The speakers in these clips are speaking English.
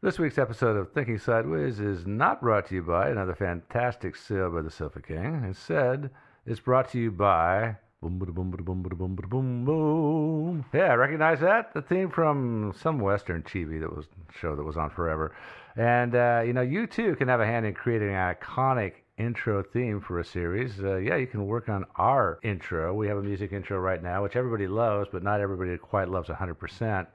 This week's episode of Thinking Sideways is not brought to you by another fantastic sale by the Sofa King. Instead, it's brought to you by. Boom, boom, boom, boom, boom, boom, boom. Yeah, recognize that? The theme from some Western TV that was show that was on forever. And uh, you know, you too can have a hand in creating an iconic intro theme for a series. Uh, yeah, you can work on our intro. We have a music intro right now, which everybody loves, but not everybody quite loves 100%.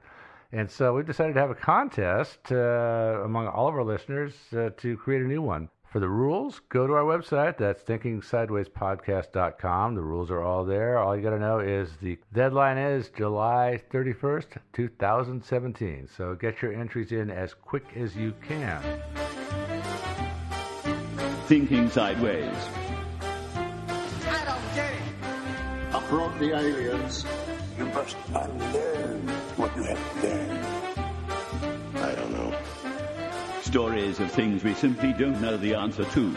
And so we've decided to have a contest uh, among all of our listeners uh, to create a new one. For the rules, go to our website. That's thinkingsidewayspodcast.com. The rules are all there. All you got to know is the deadline is July 31st, 2017. So get your entries in as quick as you can. Thinking Sideways. I don't get it. I brought the aliens. You must unlearn what you have learned. I don't know. Stories of things we simply don't know the answer to.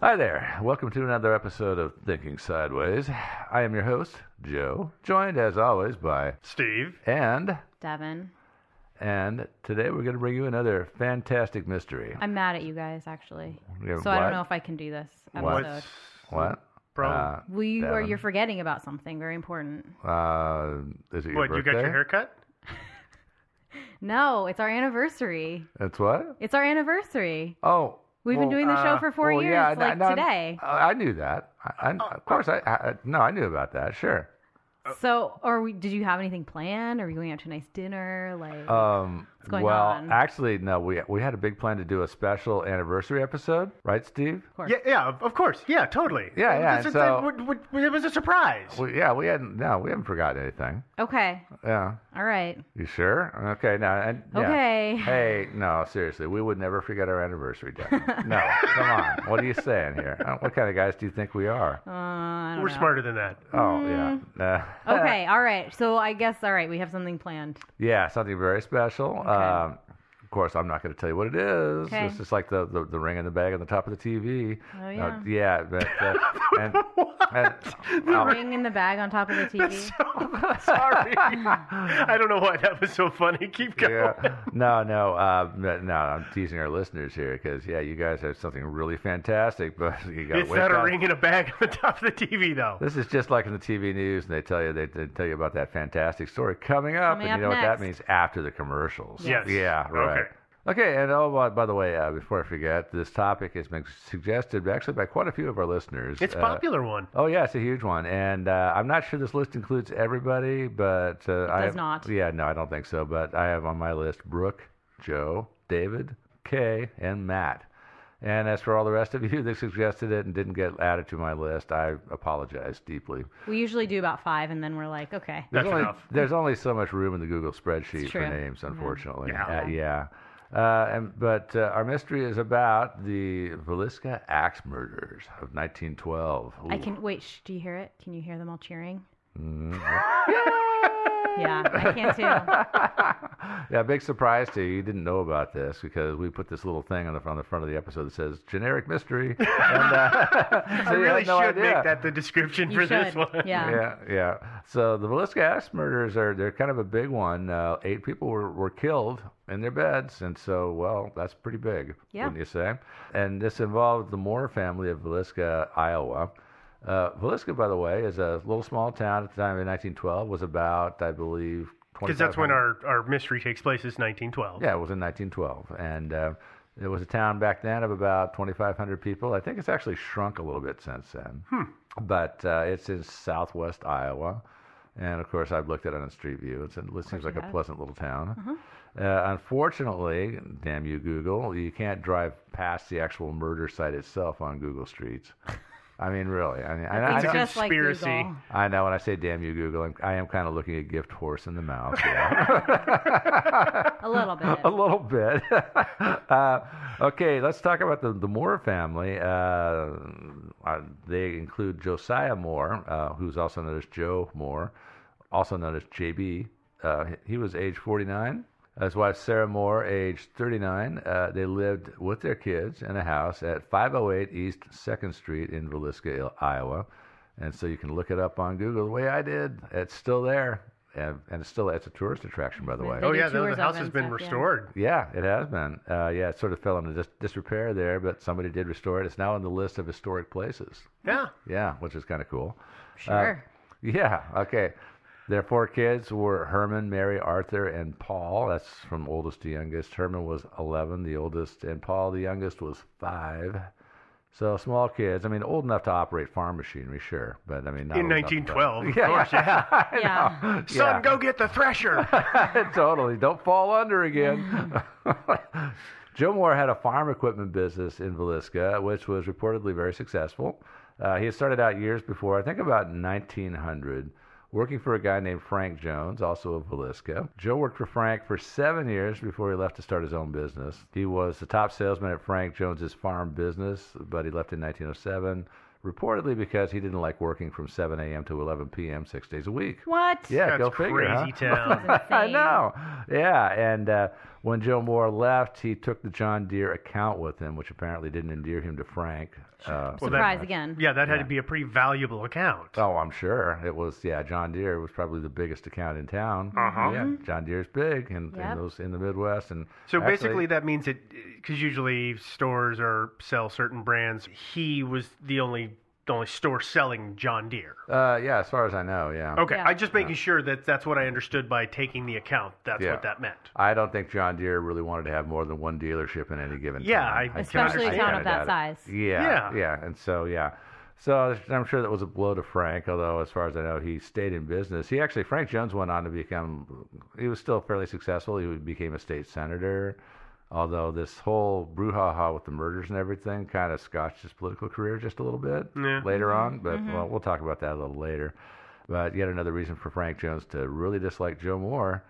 Hi there. Welcome to another episode of Thinking Sideways. I am your host, Joe, joined as always by Steve. and Devin. and today we're going to bring you another fantastic mystery. I'm mad at you guys actually. Yeah, So I don't know if I can do this What? episode. What? Bro. Uh, We or Devin. you're forgetting about something very important. Uh, is it your What, you got your haircut? No, it's our anniversary. That's what? It's our anniversary. Oh. We've been doing the show uh, for four well, years, yeah, like no, no, today. I I knew that. I, I, of course, I, I no, I knew about that. Sure. So, or we, did you have anything planned? Are we going out to a nice dinner? Like, Um, going well, on? actually, no. We we had a big plan to do a special anniversary episode, right, Steve? of course. Yeah, yeah, of- of course. Yeah, totally. Yeah, yeah, It's- it's- so- it, would- would- it was a surprise. We, yeah, we hadn't. No, we haven't forgotten anything. Okay. Yeah. All right. You sure? Okay. Now. And, yeah. Okay. Hey, no, seriously, we would never forget our anniversary day. no, come on. What are you saying here? Uh, What kind of guys do you think we are? Uh, I don't We're know. smarter than that. Oh, yeah. Uh, Okay. all right. So I guess all right. We have something planned. Yeah, something very special. Okay. Um, of course, I'm not going to tell you what it is. Okay. It's just like the, the, the ring in the bag on the top of the TV. Oh, Uh, yeah. yeah, but uh, and, and The ring in the bag on top of the TV. Sorry. I don't know why that was so funny. Keep going. yeah, no, no, uh, no, no, I'm teasing our listeners here because yeah, you guys have something really fantastic, but you got It's not a ring in a bag on the top of the TV, though. This is just like in the TV news, and they tell you they, they tell you about that fantastic story coming up, Coming and you up know what that means after the commercials. Yes. Yeah. Right. Okay. Okay, and oh, by, by the way, uh, before I forget, this topic has been suggested actually by quite a few of our listeners. It's a Uh, popular one. Oh yeah, it's a huge one, and uh, I'm not sure this list includes everybody, but uh, I does have- not. Yeah, no, I don't think so. But I have on my list Brooke, Joe, David, Kay, and Matt. And as for all the rest of you that suggested it and didn't get added to my list, I apologize deeply. We usually do about five, and then we're like, okay. There's That's only, enough. There's only so much room in the Google spreadsheet for names, unfortunately. Yeah. Uh, yeah. Uh, and, but uh, our mystery is about the Villisca axe murders of 1912. I can wait. Shh, do you hear it? Can you hear them all cheering? Mm. Yeah, I can too. yeah, big surprise to you. You didn't know about this because we put this little thing on the, on the front of the episode that says generic mystery. and, uh, I so you really had no should idea. make that the description You for this one. Yeah. Yeah, yeah. So the Villisca axe murders are they're kind of a big one. Uh, eight people were, were killed in their beds, and so well, that's pretty big, Yeah. wouldn't you say? And this involved the Moore family of Villisca, Iowa. Uh, Villisca, by the way, is a little small town at the time in 1912. Was about, I believe, Because that's when our, our mystery takes place is 1912. yeah, it was in 1912, and uh, it was a town back then of about 2,500 people. I think it's actually shrunk a little bit since then, hmm. but uh, it's in southwest Iowa, and of course I've looked at it on Street View. It's, it seems like a pleasant little town. Mm Uh, unfortunately, damn you Google, you can't drive past the actual murder site itself on Google Streets. I mean, really. I mean, I, I, It's don't- just like conspiracy. Google. I know when I say damn you Google, I'm, I am kind of looking a gift horse in the mouth. yeah. A little bit. a little bit. uh, okay, let's talk about the, the Moore family. Uh, uh, they include Josiah Moore, uh, who's also known as Joe Moore, also known as JB. Uh, he was age 49. His wife Sarah Moore, age 39. Uh, they lived with their kids in a house at 508 East 2nd Street in Villisca, Iowa. And so you can look it up on Google the way I did. It's still there. and, and it's still it's a tourist attraction, by the way. They oh yeah, the, the house has been stuff, restored. Yeah, it has been. Uh, yeah, it sort of fell into dis- disrepair there, but somebody did restore it. It's now on the list of historic places. Yeah. Yeah, which is kind of cool. Sure. Yeah, okay. Their four kids were Herman, Mary, Arthur, and Paul. That's from oldest to youngest. Herman was 11, the oldest, and Paul, the youngest, was five. So small kids. I mean, old enough to operate farm machinery, sure, but I mean, not In old enough to- 1912, of Yeah, course, yeah. yeah. Son, Yeah. go get the thresher. totally. Don't fall under again. Joe Moore had a farm equipment business in Villisca, which was reportedly very successful. Uh, he had started out years before, I think about 1900, working for a guy named Frank Jones, also of Villisca. Joe worked for Frank for seven years before he left to start his own business. He was the top salesman at Frank Jones's farm business, but he left in 1907, reportedly because he didn't like working from 7 a.m. to 11 p.m. six days a week. What? Yeah, That's go figure. crazy huh? town. I know. Yeah, and uh, when Joe Moore left, he took the John Deere account with him, which apparently didn't endear him to Frank. Uh, Well, Surprise that- again. Yeah, that had to be a pretty valuable account. oh, I'm sure it was. Yeah, John Deere was probably the biggest account in town. Uh-huh. Yeah, John Deere's big in, Yep. in those in the Midwest, and So actually- basically, that means that because usually stores or sell certain brands. He was the only the only store selling John Deere. Uh, yeah, as far as I know, yeah. Okay, Yeah. I just making sure that that's what I understood by taking the account. That's Yeah. what that meant. I don't think John Deere really wanted to have more than one dealership in any given Yeah, town. I- can Especially a understand town of that that. size. Yeah, Yeah. yeah, and so yeah, so I'm sure that was a blow to Frank. Although as far as I know, he stayed in business. He actually Frank Jones went on to become. He was still fairly successful. He became a state senator. Although this whole brouhaha with the murders and everything kind of scotched his political career just a little bit Yeah. later on. But well, we'll talk about that a little later. But yet another reason for Frank Jones to really dislike Joe Moore.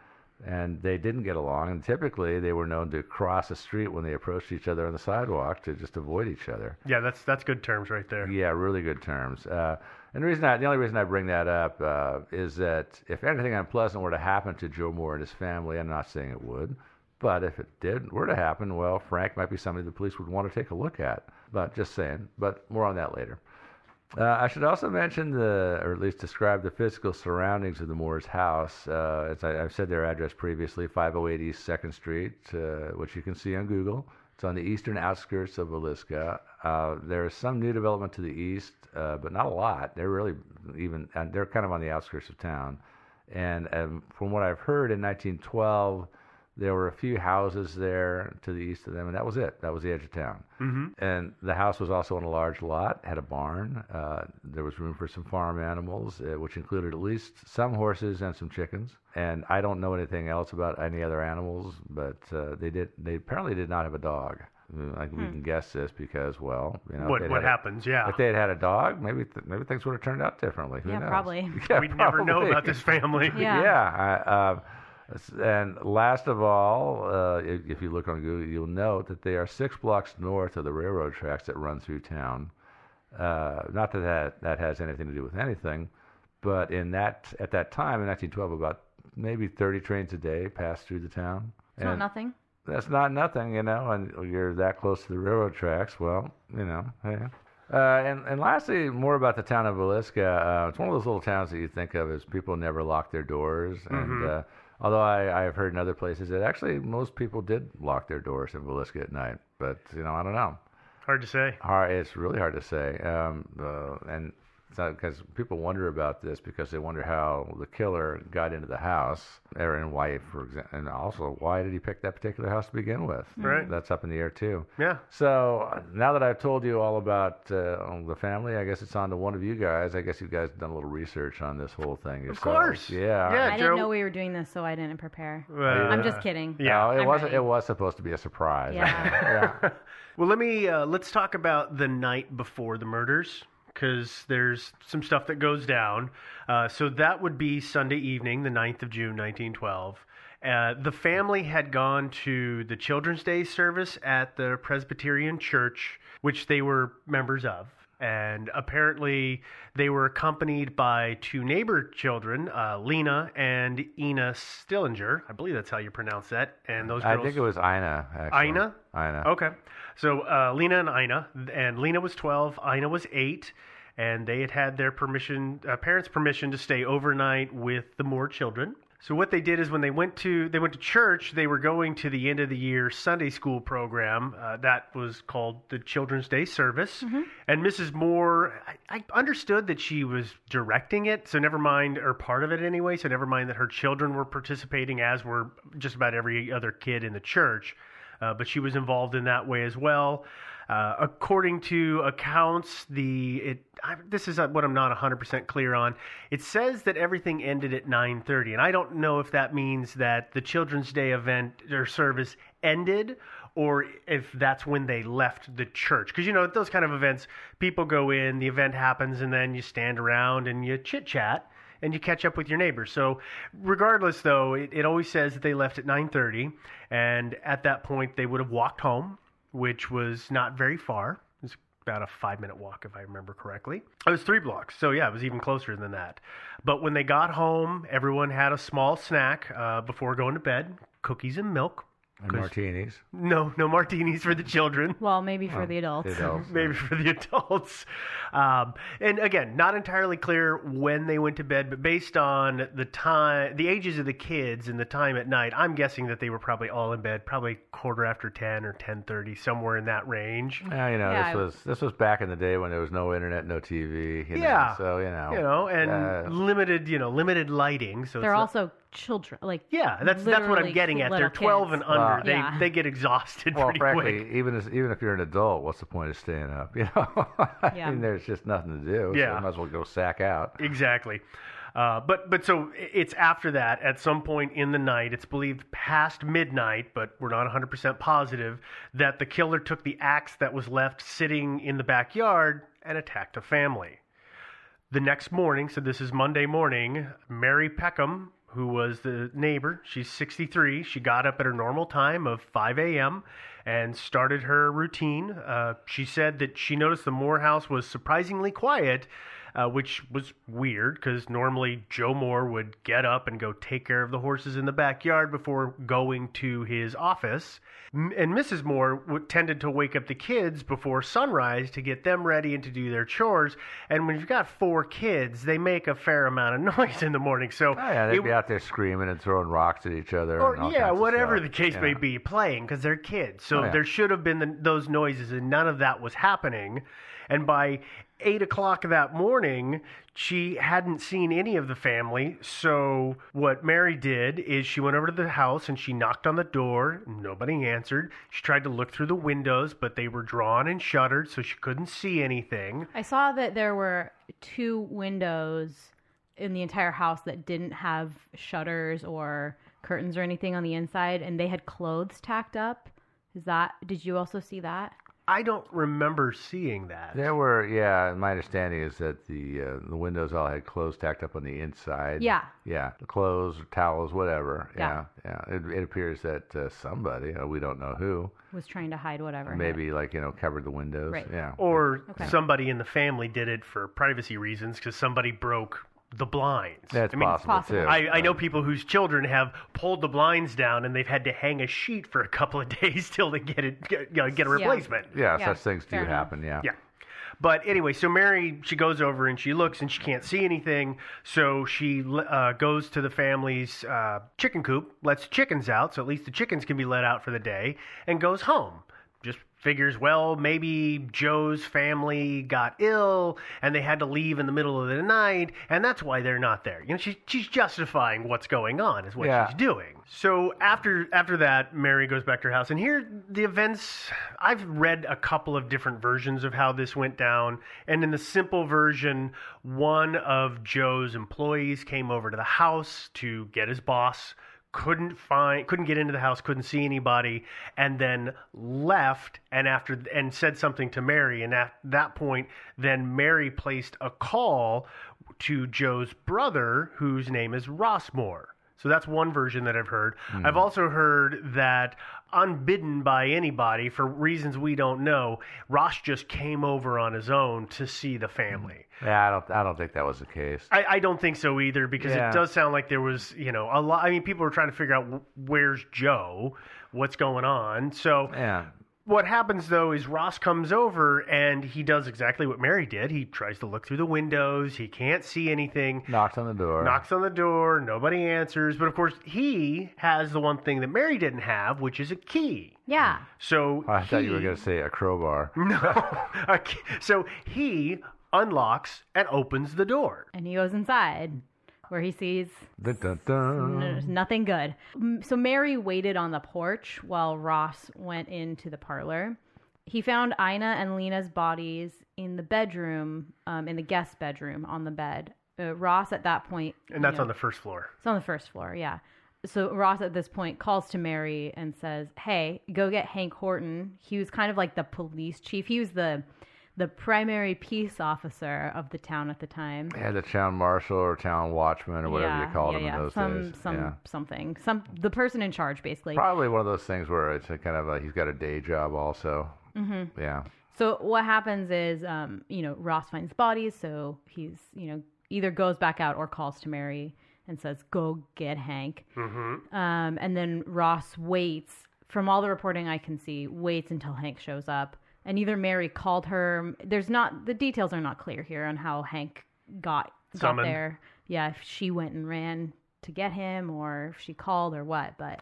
And they didn't get along, and typically they were known to cross a street when they approached each other on the sidewalk to just avoid each other. Yeah, that's that's good terms right there. Yeah, really good terms. Uh, and the reason I, the only reason I bring that up uh, is that if anything unpleasant were to happen to Joe Moore and his family, I'm not saying it would, but if it did were to happen, well, Frank might be somebody the police would want to take a look at. But just saying. But more on that later. Uh, I should also mention the, or at least describe the physical surroundings of the Moore's house. Uh, as I, I've said their address previously, 508 East Second Street, uh, which you can see on Google. It's on the eastern outskirts of Villisca. Uh, there is some new development to the east, uh, but not a lot. They're really even, and they're kind of on the outskirts of town. And um, from what I've heard, in 1912, there were a few houses there to the east of them, and that was it. That was the edge of town. Mm-hmm. And the house was also on a large lot, had a barn. Uh, there was room for some farm animals, uh, which included at least some horses and some chickens. And I don't know anything else about any other animals, but uh, they did. They apparently did not have a dog. Like we can guess this because, well, you know, What what had a- happens? Yeah, If they had had a dog, maybe th- maybe things would have turned out differently. Who Yeah, knows? probably. Yeah, we'd never know about this family. Yeah. Yeah. I, uh, s- and last of all, uh, if, if you look on Google, you'll note that they are six blocks north of the railroad tracks that run through town. Uh, not that, that that has anything to do with anything, but in that at that time in 1912, about maybe 30 trains a day passed through the town. It's not nothing. That's not nothing, you know, and you're that close to the railroad tracks. Well, you know, hey. Uh, and, and lastly, more about the town of Villisca. Uh, it's one of those little towns that you think of as people never lock their doors. And uh, although I, I've heard in other places that actually most people did lock their doors in Villisca at night. But, you know, I don't know. Hard to say. Hard, it's really hard to say. Um, uh, and because people wonder about this because they wonder how the killer got into the house or and why, for example, and also why did he pick that particular house to begin with? Right. That's up in the air too. Yeah. So now that I've told you all about uh, the family, I guess it's on to one of you guys. I guess you guys done a little research on this whole thing yourselves. course. Yeah. Yeah. I Joe- didn't know we were doing this, so I didn't prepare. Uh, I'm just kidding. Yeah. No, it I'm wasn't. ready. It was supposed to be a surprise. Yeah. yeah. Well, let me uh, let's talk about the night before the murders because there's some stuff that goes down. Uh, so that would be Sunday evening, the 9th of June, 1912. Uh, the family had gone to the Children's Day service at the Presbyterian Church, which they were members of. And apparently, they were accompanied by two neighbor children, uh, Lena and Ina Stillinger. I believe that's how you pronounce that. And those I think it was Ina. Actually. Ina? Ina. Okay. So uh, Lena and Ina, and Lena was 12, Ina was 8, and they had had their permission, uh, parents' permission to stay overnight with the Moore children. So what they did is when they went to they went to church, they were going to the end of the year Sunday school program uh, that was called the Children's Day service. And Mrs. Moore, I, I understood that she was directing it, so never mind, or part of it anyway. So never mind that her children were participating, as were just about every other kid in the church. Uh, but she was involved in that way as well. Uh, according to accounts, the it I, this is what I'm not 100% clear on. It says that everything ended at 9:30, and I don't know if that means that the Children's Day event or service ended, or if that's when they left the church. Because you know at those kind of events, people go in, the event happens, and then you stand around and you chit chat and you catch up with your neighbors. So, regardless, though, it, it always says that they left at 9:30, and at that point they would have walked home, which was not very far. It was about a five-minute walk, if I remember correctly. It was three blocks, so yeah, it was even closer than that. But when they got home, everyone had a small snack uh, before going to bed: cookies and milk. And martinis. No, no martinis for the children Well, maybe for the adults. The adults. maybe for the adults. Um, and again, not entirely clear when they went to bed, but based on the time, the ages of the kids and the time at night, I'm guessing that they were probably all in bed, probably quarter after ten or ten thirty, somewhere in that range. Yeah, you know, Yeah, this I- was this was back in the day when there was no internet, no TV. You know, Yeah. So you know. You know, and uh, limited, you know, limited lighting. So They're it's not- also children. Like yeah, that's that's what I'm getting at. They're 12 kids. and under. Wow. They Yeah. they get exhausted well, pretty frankly, quick. even as, even if you're an adult, what's the point of staying up? You know, I Yeah. mean, there's just nothing to do. Yeah. So you might as well go sack out. Exactly. Uh, but but so it's after that at some point in the night it's believed past midnight but we're not 100% positive that the killer took the axe that was left sitting in the backyard and attacked a family the next morning so this is monday morning mary peckham who was the neighbor. She's 63 she got up at her normal time of 5 a.m and started her routine. Uh, she said that she noticed the moore house was surprisingly quiet uh, which was weird because normally Joe Moore would get up and go take care of the horses in the backyard before going to his office. M- And Mrs. Moore would, tended to wake up the kids before sunrise to get them ready and to do their chores. And when you've got four kids, they make a fair amount of noise in the morning. So Oh yeah, they'd it- be out there screaming and throwing rocks at each other. or yeah, whatever the case Yeah. may be, playing because they're kids. So Oh, yeah. there should have been the, those noises, and none of that was happening. And by eight o'clock that morning, she hadn't seen any of the family. So what Mary did is she went over to the house and she knocked on the door. Nobody answered. She tried to look through the windows, but they were drawn and shuttered, so she couldn't see anything. I saw that there were two windows in the entire house that didn't have shutters or curtains or anything on the inside, and they had clothes tacked up. Is that? Did you also see that? I don't remember seeing that. There were, yeah. My understanding is that the uh, the windows all had clothes tacked up on the inside. Yeah. Yeah, the clothes, towels, whatever. Yeah. Yeah, yeah. It, it appears that uh, somebody, uh, we don't know who, Was trying to hide whatever. maybe like you know covered the windows. Right. Yeah. Or Okay. somebody in the family did it for privacy reasons because somebody broke the blinds. That's I mean, possible, possible. too. I, I know people whose children have pulled the blinds down and they've had to hang a sheet for a couple of days till they get it get, you know, get a replacement. Yeah, Yeah, such things do fair enough. happen. Yeah. Yeah. But anyway, so Mary, she goes over and she looks and she can't see anything. So she uh, goes to the family's uh, chicken coop, lets chickens out, so at least the chickens can be let out for the day, and goes home. Figures, well, maybe Joe's family got ill and they had to leave in the middle of the night, and that's why they're not there. You know, she, she's justifying what's going on, is what Yeah. she's doing. So after after that, Mary goes back to her house, and here the events. I've read a couple of different versions of how this went down, and in the simple version, one of Joe's employees came over to the house to get his boss. Couldn't find, couldn't get into the house, couldn't see anybody, and then left. And after, and said something to Mary, and at that point, then Mary placed a call to Joe's brother, whose name is Ross Moore. So that's one version that I've heard. Hmm. I've also heard that unbidden by anybody for reasons we don't know, Ross just came over on his own to see the family. Hmm. Yeah, I don't. I don't think that was the case. I, I don't think so either because Yeah. it does sound like there was, you know, a lot. I mean, people were trying to figure out where's Joe, what's going on. So Yeah. What happens though is Ross comes over and he does exactly what Mary did. He tries to look through the windows. He can't see anything. Knocks on the door. Knocks on the door. Nobody answers. But of course, he has the one thing that Mary didn't have, which is a key. Yeah. So I thought you were going to say a crowbar. No. so he unlocks and opens the door. And he goes inside where he sees Dun, dun, dun. There's nothing good. So Mary waited on the porch while Ross went into the parlor. He found Ina and Lena's bodies in the bedroom, um, in the guest bedroom on the bed. Uh, Ross at that point, And that's on the first floor. it's on the first floor, yeah. So Ross at this point calls to Mary and says, "Hey, go get Hank Horton. He was kind of like the police chief. He was the the primary peace officer of the town at the time. Yeah, the town marshal or town watchman or whatever you called him in those some, days. Some yeah. something. Some the person in charge basically. Probably one of those things where it's a kind of a, he's got a day job also. Mm-hmm. Yeah. So what happens is, um, you know, Ross finds bodies, so he's, you know, either goes back out or calls to Mary and says, "Go get Hank." Mm-hmm. Um, and then Ross waits. From all the reporting I can see, waits until Hank shows up, and either Mary called her. There's not the details are not clear here on how Hank got got Summoned. there. Yeah, if she went and ran to get him, or if she called, or what. But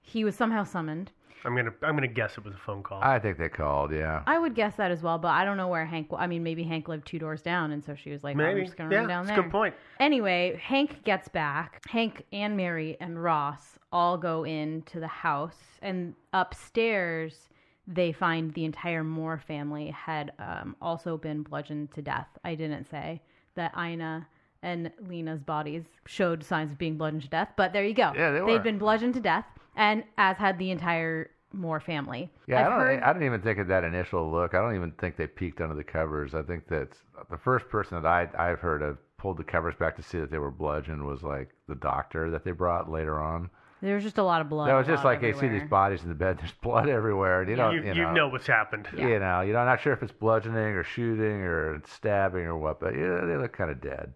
he was somehow summoned. I'm gonna I'm gonna guess it was a phone call. I think they called, yeah. I would guess that as well, but I don't know where Hank. I mean, maybe Hank lived two doors down, and so she was like, oh, Maybe. "I'm just gonna yeah, run down that's there." a good point. Anyway, Hank gets back. Hank and Mary and Ross all go into the house, and upstairs they find the entire Moore family had um, also been bludgeoned to death. I didn't say that Ina and Lena's bodies showed signs of being bludgeoned to death, but there you go. Yeah, they were. They've been bludgeoned to death, and as had the entire Moore family. Yeah, I've I don't. heard- I don't even think of that initial look. I don't even think they peeked under the covers. I think that the first person that I I've heard of pulled the covers back to see that they were bludgeoned was like the doctor that they brought later on. There was just a lot of blood. that was just lot like they see these bodies in the bed. There's blood everywhere. And you don't. you, you, you know, know what's happened. You know, you know, I'm not sure if it's bludgeoning or shooting or stabbing or what, but yeah, they look kind of dead.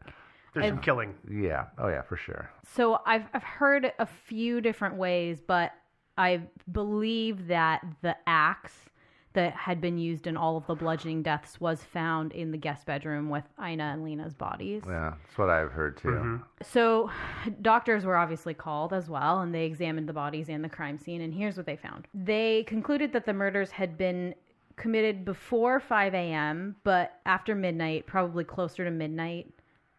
There's some killing. Yeah. Oh yeah, for sure. So I've I've heard a few different ways, but I believe that the axe that had been used in all of the bludgeoning deaths was found in the guest bedroom with Ina and Lena's bodies. Yeah, that's what I've heard too. Mm-hmm. So doctors were obviously called as well, and they examined the bodies and the crime scene. And here's what they found: they concluded that the murders had been committed before 5 a.m., but after midnight, probably closer to midnight.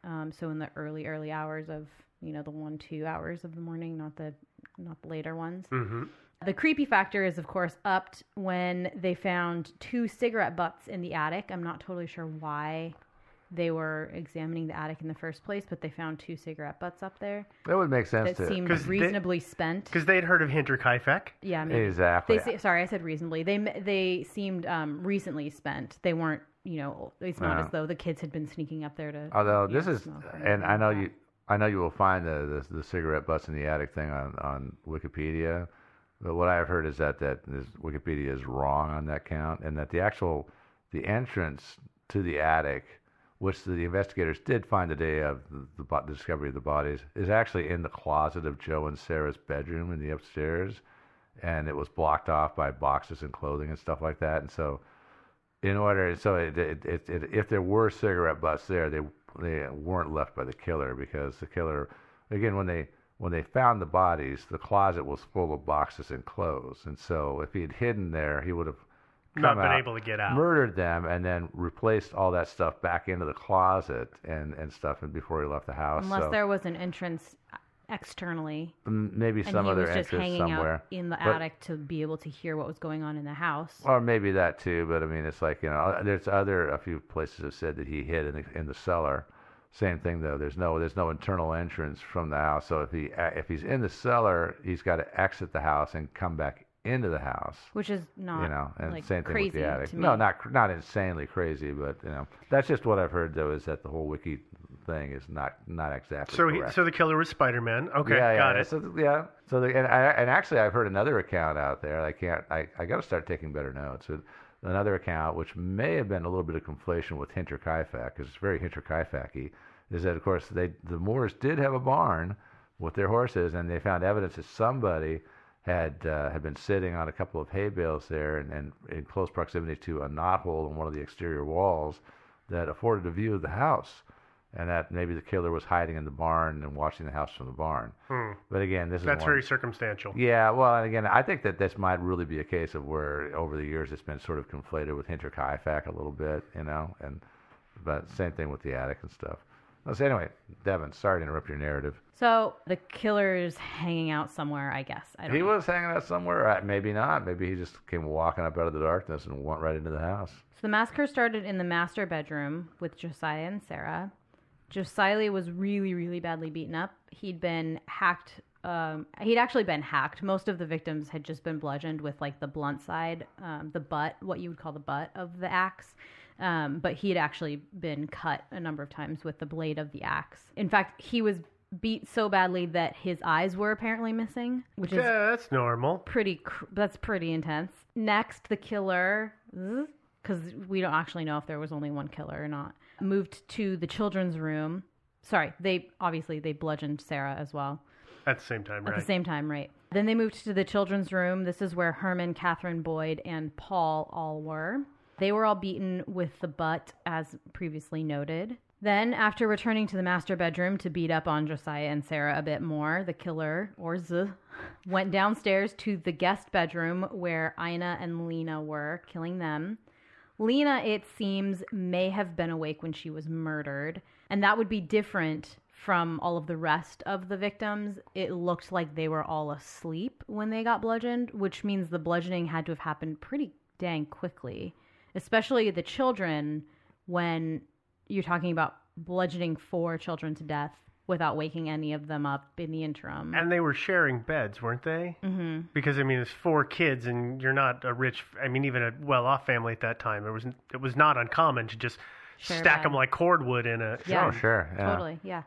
Um, so in the early, early hours of you know the one, two hours of the morning, not the not the later ones. Mm-hmm. The creepy factor is, of course, upped when they found two cigarette butts in the attic. I'm not totally sure why they were examining the attic in the first place, but they found two cigarette butts up there That would make sense that too. seemed 'Cause they- reasonably spent. Because they'd heard of Hinterkaifeck. Yeah, maybe. Exactly. They se- sorry, I said reasonably. They m- they seemed um, recently spent. They weren't, you know, it's not Yeah. as though the kids had been sneaking up there to. Although this is, smoke or and anything I know like you, I know you will find the the, the cigarette butts in the attic thing on on Wikipedia. But what I've heard is that that Wikipedia is wrong on that count, and that the actual the entrance to the attic, which the investigators did find the day of the, the, the discovery of the bodies, is actually in the closet of Joe and Sarah's bedroom in the upstairs, and it was blocked off by boxes and clothing and stuff like that, and so in order so it, it, it, if there were cigarette butts there they they weren't left by the killer because the killer again when they when they found the bodies the closet was full of boxes and clothes and so if he had hidden there he would have Not been out, able to get out. murdered them and then replaced all that stuff back into the closet and and stuff and before he left the house Unless so there was an entrance externally, maybe some other just entrance hanging somewhere out in the But- attic to be able to hear what was going on in the house. Or maybe that too, but I mean, it's like you know, uh, there's other a few places have said that he hid in the in the cellar. Same thing though. There's no there's no internal entrance from the house. So if he uh, if he's in the cellar, he's got to exit the house and come back into the house. which is not You know, and like same thing crazy with the attic. No, not not insanely crazy, but you know, that's just what I've heard though. Is that the whole wiki thing is not not exactly So he, correct. so the killer was Spider Man. Okay, yeah, got yeah. it. So, yeah. So the, and, I, and actually, I've heard another account out there. I can't. I, I got to start taking better notes. With another account, which may have been a little bit of conflation with Hinter because it's very Hinterkaifeck-y, is that of course they the Moores did have a barn with their horses, and they found evidence that somebody had uh, had been sitting on a couple of hay bales there, and, and in close proximity to a knothole in one of the exterior walls that afforded a view of the house, and that maybe the killer was hiding in the barn and watching the house from the barn. But again, this is That's one- very circumstantial. yeah, well, and again, I think that this might really be a case of where over the years it's been sort of conflated with Hinterkaifeck a little bit, you know, and but same thing with the attic and stuff. Well, so anyway, Devin, sorry to interrupt your narrative. So the killer's hanging out somewhere, I guess. I don't He know. was hanging out somewhere, uh, maybe not. Maybe he just came walking up out of the darkness and went right into the house. So the massacre started in the master bedroom with Josiah and Sarah. Josiah was really, really badly beaten up. He'd been hacked. Um, he'd actually been hacked. Most of the victims had just been bludgeoned with like the blunt side, um, the butt, what you would call the butt of the axe. Um, but he had actually been cut a number of times with the blade of the axe. In fact, he was beat so badly that his eyes were apparently missing, which is Yeah, that's normal. pretty cr- that's pretty intense next the killer because we don't actually know if there was only one killer or not moved to the children's room. Sorry they obviously they bludgeoned sarah as well. At the same time, at right? the same time right. Then they moved to the children's room. This is where herman catherine boyd and paul all were. They were all beaten with the butt as previously noted. Then after returning to the master bedroom to beat up on josiah and sarah a bit more the killer or z went downstairs to the guest bedroom where ina and lena were killing them Lena, it seems, may have been awake when she was murdered, and that would be different from all of the rest of the victims. It looked like they were all asleep when they got bludgeoned, which means the bludgeoning had to have happened pretty dang quickly, especially the children when you're talking about bludgeoning four children to death without waking any of them up in the interim. And they were sharing beds, weren't they? Mm-hmm. Because I mean, it's four kids, and you're not a rich. I mean, even a well-off family at that time, it was it was not uncommon to just Share stack bed. them like cordwood in a. Yeah. Oh, sure. Yeah. Totally, yeah.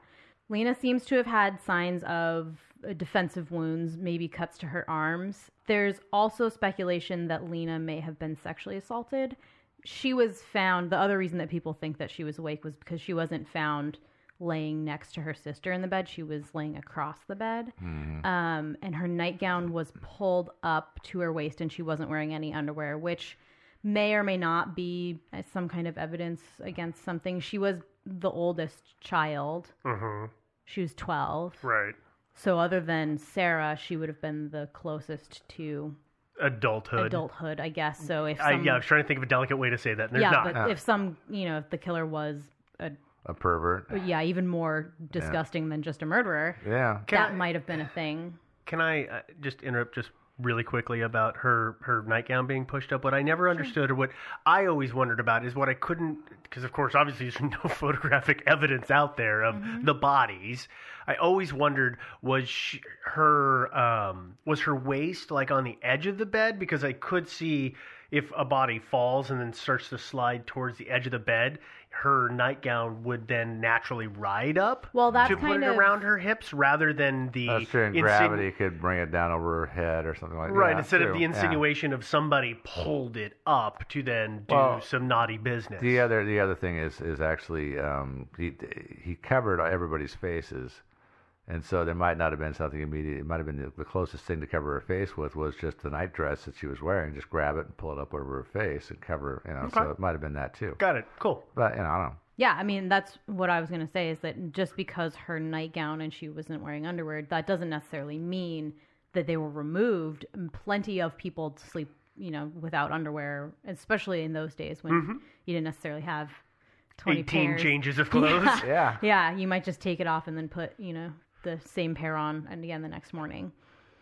Lena seems to have had signs of uh, defensive wounds, maybe cuts to her arms. There's also speculation that Lena may have been sexually assaulted. She was found, the other reason that people think that she was awake was because she wasn't found laying next to her sister in the bed. She was laying across the bed. Um, and her nightgown was pulled up to her waist and she wasn't wearing any underwear, which may or may not be uh, some kind of evidence against something. She was the oldest child. Mhm. She was 12. Right. So, other than Sarah, she would have been the closest to Adulthood. adulthood, I guess. So, if I, yeah, I was trying to think of a delicate way to say that. And there's yeah, not. but if some, you know, if the killer was a, A pervert. yeah, even more disgusting than just a murderer, Yeah. Can that I- might have been a thing. Can I uh, just interrupt just really quickly about her her nightgown being pushed up? What I never understood, or what I always wondered about, is what I couldn't, because of course, obviously, there's no photographic evidence out there of the bodies. I always wondered was she, her um, was her waist like on the edge of the bed because I could see if a body falls and then starts to slide towards the edge of the bed, her nightgown would then naturally ride up. Well, that's to put kind it of- around her hips rather than the That's true. And insinu- gravity could bring it down over her head or something like that. Right, Yeah, instead of true. the Yeah. insinuation of somebody pulled it up to then do Well, some naughty business. The other the other thing is is actually um, he he covered everybody's faces, and so there might not have been something immediate. It might have been the, the closest thing to cover her face with was just the nightdress that she was wearing. Just grab it and pull it up over her face and cover. You know, so it might have been that too. Got it. Cool. But you know, I don't know. Yeah, I mean, that's what I was going to say is that just because her nightgown and she wasn't wearing underwear, that doesn't necessarily mean that they were removed. Plenty of people sleep, you know, without underwear, especially in those days when mm-hmm. you didn't necessarily have 20 18 pairs. changes of clothes. Yeah. Yeah, you might just take it off and then put, you know, the same pair on and again the next morning.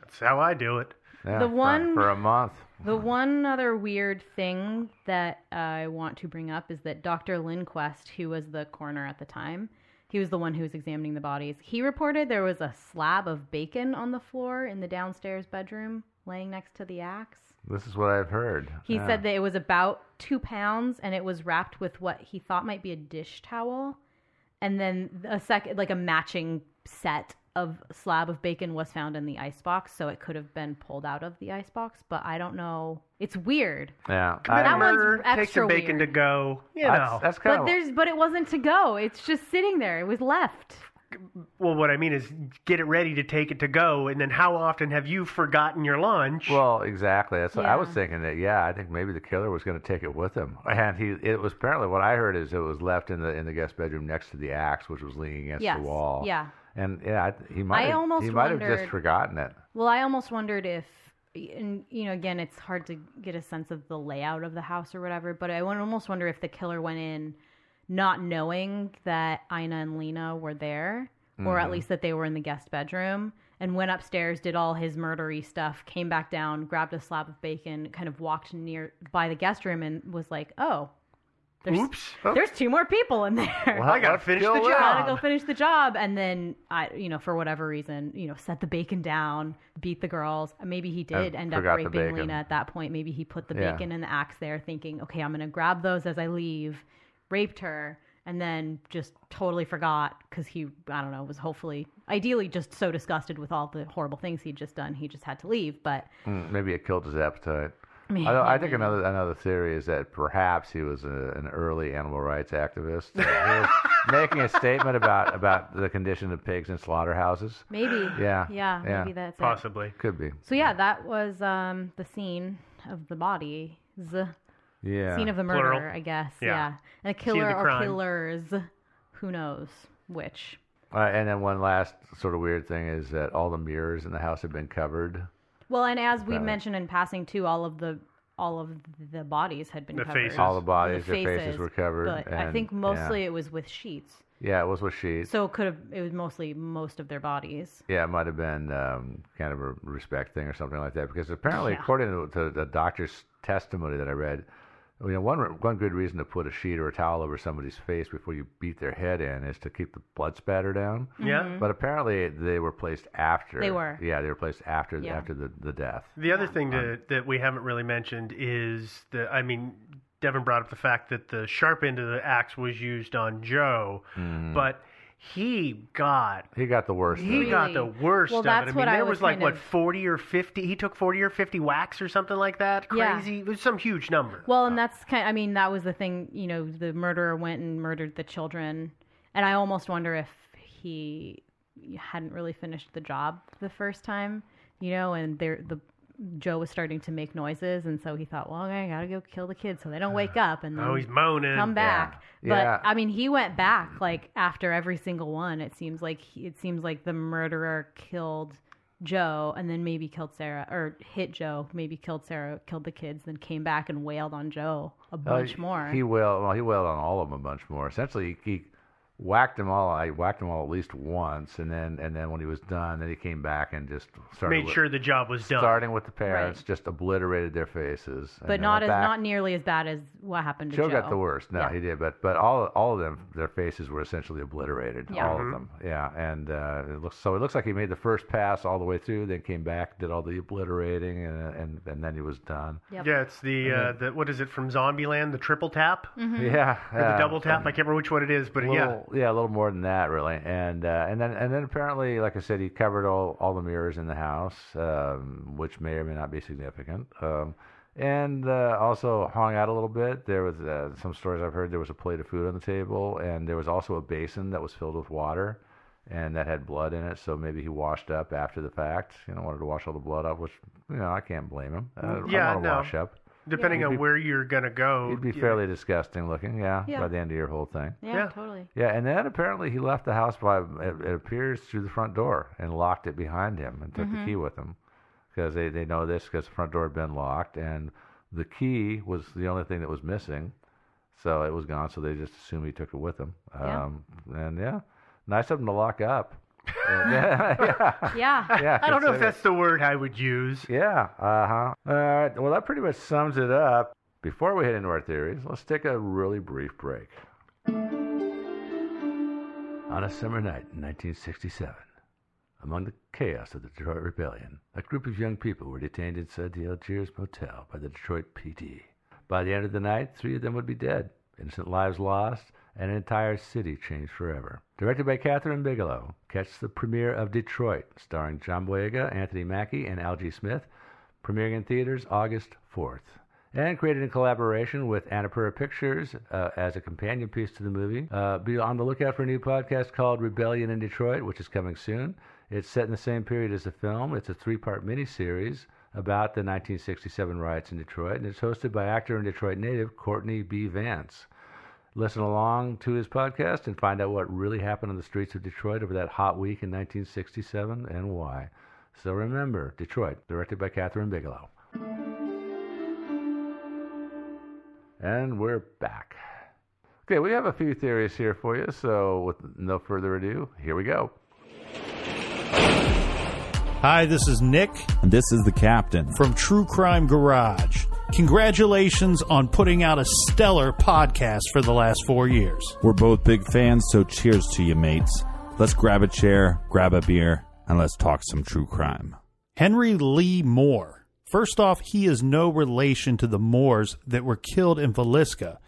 That's how I do it. Yeah, The for- one- for a month. The one other weird thing that I want to bring up is that Dr. Lindquist, who was the coroner at the time, he was the one who was examining the bodies. He reported there was a slab of bacon on the floor in the downstairs bedroom laying next to the axe. This is what I've heard. He Yeah. said that it was about two pounds and it was wrapped with what he thought might be a dish towel. And then a second, like a matching set of slab of bacon was found in the icebox. So it could have been pulled out of the icebox, but I don't know. It's weird. Yeah. Commit That one's murder, take extra some bacon weird. to go. You that's, know. that's kind But of there's, but it wasn't to go. It's just sitting there. It was left. Well, what I mean is get it ready to take it to go, and then how often have you forgotten your lunch? Well, exactly. That's what I was Yeah. thinking. That yeah, I think maybe the killer was going to take it with him, and he. It was apparently what I heard is it was left in the in the guest bedroom next to the axe, which was leaning against Yes. the wall. Yeah. And yeah, he might. I have, almost he might have just forgotten it. Well, I almost wondered if, and you know, again, it's hard to get a sense of the layout of the house or whatever, but I would almost wonder if the killer went in not knowing that Ina and Lena were there, or at mm-hmm. least that they were in the guest bedroom, and went upstairs, did all his murdery stuff, came back down, grabbed a slab of bacon, kind of walked near by the guest room, and was like, "Oh, there's, Oops. there's two more people in there." Well, I gotta finish the them. job. gotta go finish the job and then i you know for whatever reason you know set the bacon down beat the girls maybe he did And end up raping lena at that point maybe he put the Yeah. bacon and the axe there thinking okay i'm gonna grab those as i leave raped her and then just totally forgot because he i don't know was hopefully ideally just so disgusted with all the horrible things he'd just done he just had to leave but Mm, maybe it killed his appetite. Maybe. I, I think another another theory is that perhaps he was a, an early animal rights activist. he was making a statement about about the condition of pigs in slaughterhouses. maybe Yeah, yeah, yeah. maybe that's it. Possibly. Could be. so yeah that was um the scene of the body Yeah. scene of the murder, Plural. I guess. Yeah. Yeah. And a killer the or crime. killers. Who knows which? Uh, and then one last sort of weird thing is that all the mirrors in the house have been covered. Well, and as we Right. mentioned in passing too, all of the all of the bodies had been The covered. faces. All the bodies, The their faces were covered. But I and- think mostly Yeah. it was with sheets. Yeah, it was with sheets. So it could have it was mostly most of their bodies. Yeah, it might have been um, kind of a respect thing or something like that. Because apparently, Yeah. according to, to the doctor's testimony that I read, you know, one one good reason to put a sheet or a towel over somebody's face before you beat their head in is to keep the blood spatter down. Yeah. But apparently, they were placed after. Mm-hmm. They were. Yeah, they were placed after Yeah. after the, the death. The other thing to, that we haven't really mentioned is the. I mean, Devin brought up the fact that the sharp end of the axe was used on Joe, Mm-hmm. but he got He got the worst. of he it. got the worst Well, of that's it. I mean, what I there was was like kind what of- forty or fifty. He took forty or fifty whacks or something like that. Yeah. Crazy. It was some huge number. Well, and that's kind. I mean, that was the thing. You know, the murderer went and murdered the children, and I almost wonder if he hadn't really finished the job the first time. You know, and there the Joe was starting to make noises, and so he thought, well, I gotta go kill the kids so they don't wake up and then oh, he's moaning. come back. But Yeah. I mean, he went back like after every single one. It seems like he, it seems like the murderer killed Joe and then maybe killed Sarah or hit Joe, maybe killed Sarah, killed the kids, then came back and wailed on Joe a Uh, bunch more. He wailed. Well, he wailed on all of them a bunch more. Essentially, he, he whacked them all. I whacked them all at least once, and then and then when he was done, then he came back and just started Made with- sure the job was done. starting with the parents, Right. just obliterated their faces. but not as back. not nearly as bad as what happened to Joe Joe. got the worst. No, Yeah. he did. But but all all of them, their faces were essentially obliterated. Yeah. All of them. Yeah. And uh, it looks so. It looks like he made the first pass all the way through, then came back, did all the obliterating, and and, and then he was done. Yep. Yeah, it's the uh, the what is it from Zombieland? The triple tap Mm-hmm. Yeah. or the double tap? I can't remember which one it is, but a yeah. Yeah, a little more than that, really. And uh, and then and then apparently, like I said, he covered all, all the mirrors in the house, um, which may or may not be significant. Um, and uh, also hung out a little bit. There was uh, some stories I've heard. There was a plate of food on the table, and there was also a basin that was filled with water, and that had blood in it. So maybe he washed up after the fact. You know, wanted to wash all the blood off, which you know I can't blame him. Uh, Yeah, I want to no. wash up. Depending You'd on be- where you're gonna go, You'd be you know, fairly disgusting looking, yeah, Yeah. by the end of your whole thing. yeah, Yeah. totally. Yeah, and then apparently he left the house by it, it appears through the front door and locked it behind him and took the key with him because they they know this because the front door had been locked and the key was the only thing that was missing, so it was gone. So they just assumed he took it with him. Yeah. Um, and yeah, nice of him to lock up. Yeah, yeah, Yeah. I don't know if that's the word I would use. yeah, uh huh. All right. Well, that pretty much sums it up. Before we head into our theories, let's take a really brief break. On a summer night in 1967, among the chaos of the Detroit Rebellion, a group of young people were detained inside the Algiers Motel by the Detroit PD. By the end of the night, three of them would be dead, innocent lives lost, and an entire city changed forever. Directed by Kathryn Bigelow, catch the premiere of Detroit, starring John Boyega, Anthony Mackie, and Algee Smith, premiering in theaters August 4th. and created in collaboration with Annapurna Pictures uh, as a companion piece to the movie. Uh, be on the lookout for a new podcast called Rebellion in Detroit, which is coming soon. It's set in the same period as the film. It's a three-part miniseries about the 1967 riots in Detroit, and it's hosted by actor and Detroit native Courtney B. Vance. Listen along to his podcast and find out what really happened on the streets of Detroit over that hot week in 1967 and why. So remember, Detroit, directed by Kathryn Bigelow. And we're back. Okay, we have a few theories here for you, so with no further ado, here we go. Hi, this is Nick And this is the captain. from True Crime Garage. Congratulations on putting out a stellar podcast for the last four years. We're both big fans, so cheers to you, mates. Let's grab a chair, grab a beer, and let's talk some true crime. Henry Lee Moore. First off, he is no relation to the Moores that were killed in Villisca,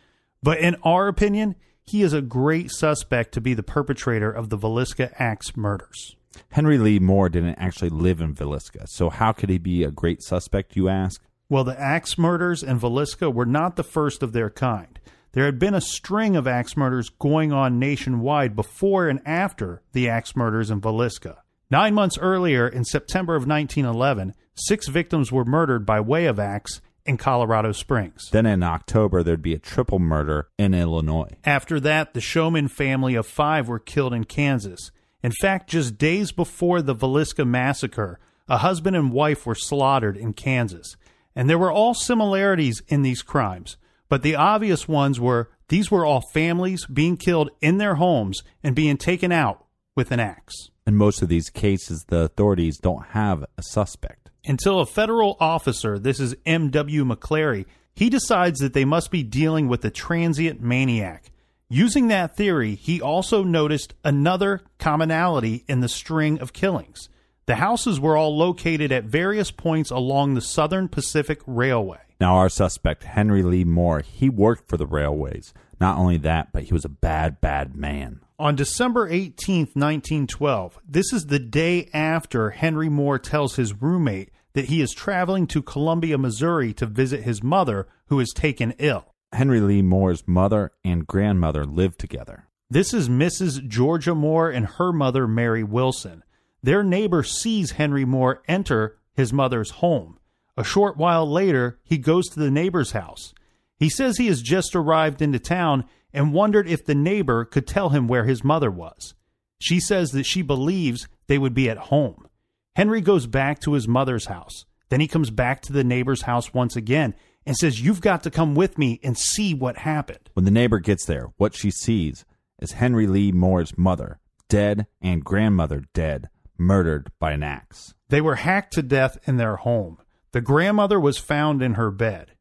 but in our opinion, he is a great suspect to be the perpetrator of the Villisca Axe murders. Henry Lee Moore didn't actually live in Villisca, so how could he be a great suspect, you ask? Well, the axe murders in Villisca were not the first of their kind. There had been a string of axe murders going on nationwide before and after the axe murders in Villisca. Nine months earlier, in September of 1911, six victims were murdered by way of axe in Colorado Springs. Then in October, there'd be a triple murder in Illinois. After that, the Showman family of five were killed in Kansas. In fact, just days before the Villisca massacre, a husband and wife were slaughtered in Kansas. And there were all similarities in these crimes, but the obvious ones were these were all families being killed in their homes and being taken out with an axe. In most of these cases, the authorities don't have a suspect. Until a federal officer, this is M.W. McClaughry, he decides that they must be dealing with a transient maniac. Using that theory, he also noticed another commonality in the string of killings. The houses were all located at various points along the Southern Pacific Railway. Now, our suspect, Henry Lee Moore, he worked for the railways. Not only that, but he was a bad, bad man. On December 18th, 1912, this is the day after Henry Moore tells his roommate that he is traveling to Columbia, Missouri to visit his mother, who is taken ill. Henry Lee Moore's mother and grandmother lived together. This is Mrs. Georgia Moore and her mother, Mary Wilson. Their neighbor sees Henry Moore enter his mother's home. A short while later, he goes to the neighbor's house. He says he has just arrived into town and wondered if the neighbor could tell him where his mother was. She says that she believes they would be at home. Henry goes back to his mother's house. Then he comes back to the neighbor's house once again and says, You've got to come with me and see what happened. When the neighbor gets there, what she sees is Henry Lee Moore's mother, dead, and grandmother, dead, murdered by an axe. They were hacked to death in their home. The grandmother was found in her bed.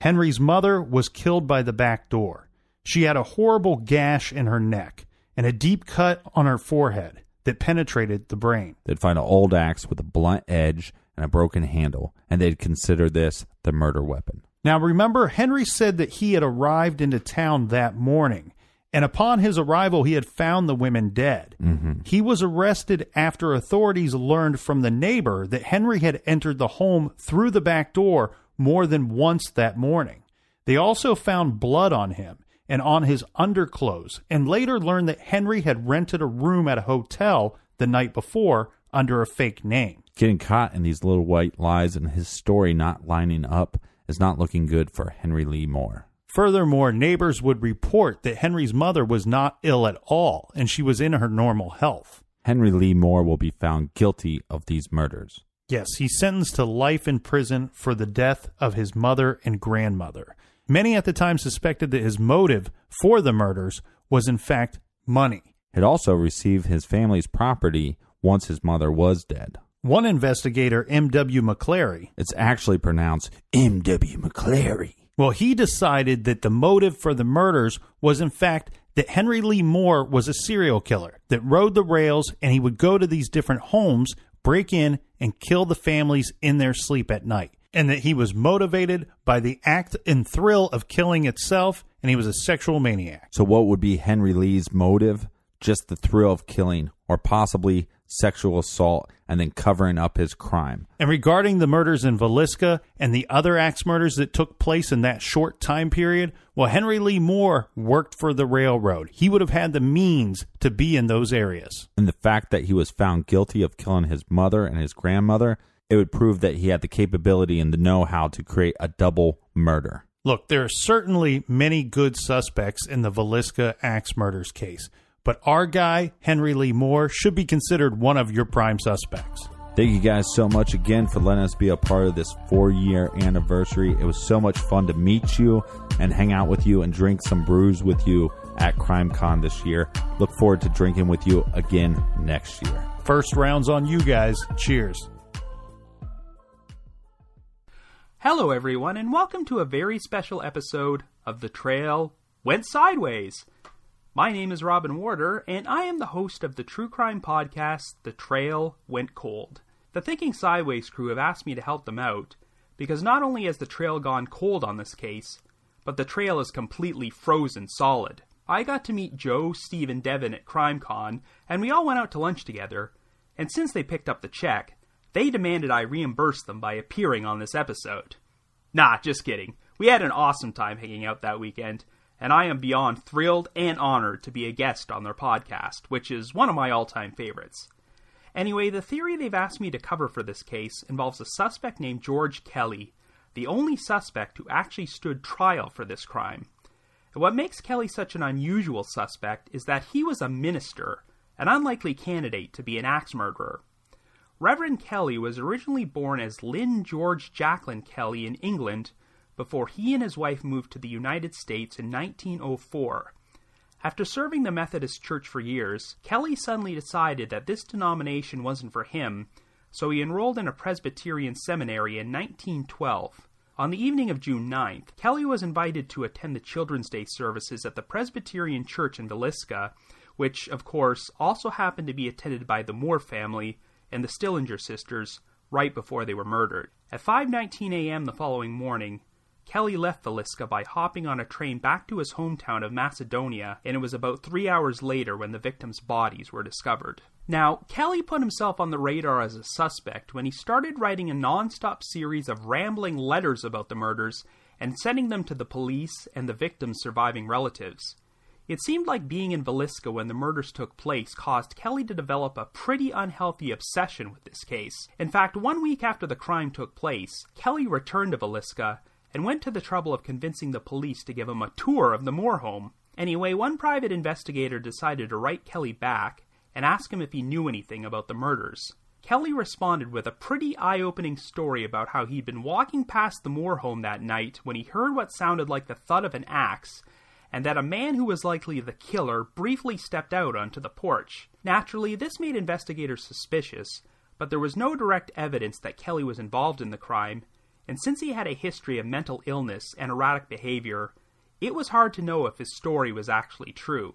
Henry's mother was killed by the back door. She had a horrible gash in her neck and a deep cut on her forehead that penetrated the brain. They'd find an old axe with a blunt edge and a broken handle, and they'd consider this the murder weapon. Now remember, Henry said that he had arrived into town that morning, and upon his arrival, he had found the women dead. Mm-hmm. He was arrested after authorities learned from the neighbor that Henry had entered the home through the back door more than once that morning. They also found blood on him and on his underclothes, and later learned that Henry had rented a room at a hotel the night before under a fake name. Getting caught in these little white lies and his story not lining up is not looking good for Henry Lee Moore. Furthermore, neighbors would report that Henry's mother was not ill at all and she was in her normal health. Henry Lee Moore will be found guilty of these murders. Yes, he's sentenced to life in prison for the death of his mother and grandmother. Many at the time suspected that his motive for the murders was, in fact, money. He'd also received his family's property once his mother was dead. One investigator, M.W. McClaughry, It's actually pronounced M.W. McClaughry. Well, he decided that the motive for the murders was, in fact, that Henry Lee Moore was a serial killer that rode the rails and he would go to these different homes, break in, and kill the families in their sleep at night. And that he was motivated by the act and thrill of killing itself, and he was a sexual maniac. So, what would be Henry Lee's motive? Just the thrill of killing, or possibly sexual assault, and then covering up his crime. And regarding the murders in Villisca and the other axe murders that took place in that short time period, well, Henry Lee Moore worked for the railroad. He would have had the means to be in those areas. And the fact that he was found guilty of killing his mother and his grandmother, it would prove that he had the capability and the know how to create a double murder. Look, there are certainly many good suspects in the Villisca axe murders case, but our guy, Henry Lee Moore, should be considered one of your prime suspects. Thank you guys so much again for letting us be a part of this four year anniversary. It was so much fun to meet you and hang out with you and drink some brews with you at CrimeCon this year. Look forward to drinking with you again next year. First round's on you guys. Cheers. Hello, everyone, and welcome to a very special episode of The Trail Went Sideways. My name is Robin Warder, and I am the host of the true crime podcast, The Trail Went Cold. The Thinking Sideways crew have asked me to help them out because not only has the trail gone cold on this case, but the trail is completely frozen solid. I got to meet Joe, Steve, and Devin at CrimeCon, and we all went out to lunch together. And since they picked up the check, they demanded I reimburse them by appearing on this episode. Nah, just kidding. We had an awesome time hanging out that weekend, and I am beyond thrilled and honored to be a guest on their podcast, which is one of my all time favorites. Anyway, the theory they've asked me to cover for this case involves a suspect named George Kelly, the only suspect who actually stood trial for this crime. And what makes Kelly such an unusual suspect is that he was a minister, an unlikely candidate to be an axe murderer. Reverend Kelly was originally born as Lynn George Jacklin Kelly in England before he and his wife moved to the United States in 1904. After serving the Methodist Church for years, Kelly suddenly decided that this denomination wasn't for him, so he enrolled in a Presbyterian seminary in 1912. On the evening of June 9th, Kelly was invited to attend the Children's Day services at the Presbyterian Church in Villisca, which, of course, also happened to be attended by the Moore family and the Stillinger sisters right before they were murdered. At 5:19 a.m. the following morning, Kelly left Villisca by hopping on a train back to his hometown of Macedonia, and it was about three hours later when the victims' bodies were discovered. Now, Kelly put himself on the radar as a suspect when he started writing a non-stop series of rambling letters about the murders and sending them to the police and the victims' surviving relatives. It seemed like being in Villisca when the murders took place caused Kelly to develop a pretty unhealthy obsession with this case. In fact, one week after the crime took place, Kelly returned to Villisca and went to the trouble of convincing the police to give him a tour of the Moore home. Anyway, one private investigator decided to write Kelly back and ask him if he knew anything about the murders. Kelly responded with a pretty eye opening story about how he'd been walking past the Moore home that night when he heard what sounded like the thud of an axe, and that a man who was likely the killer briefly stepped out onto the porch. Naturally, this made investigators suspicious, but there was no direct evidence that Kelly was involved in the crime, and since he had a history of mental illness and erratic behavior, it was hard to know if his story was actually true.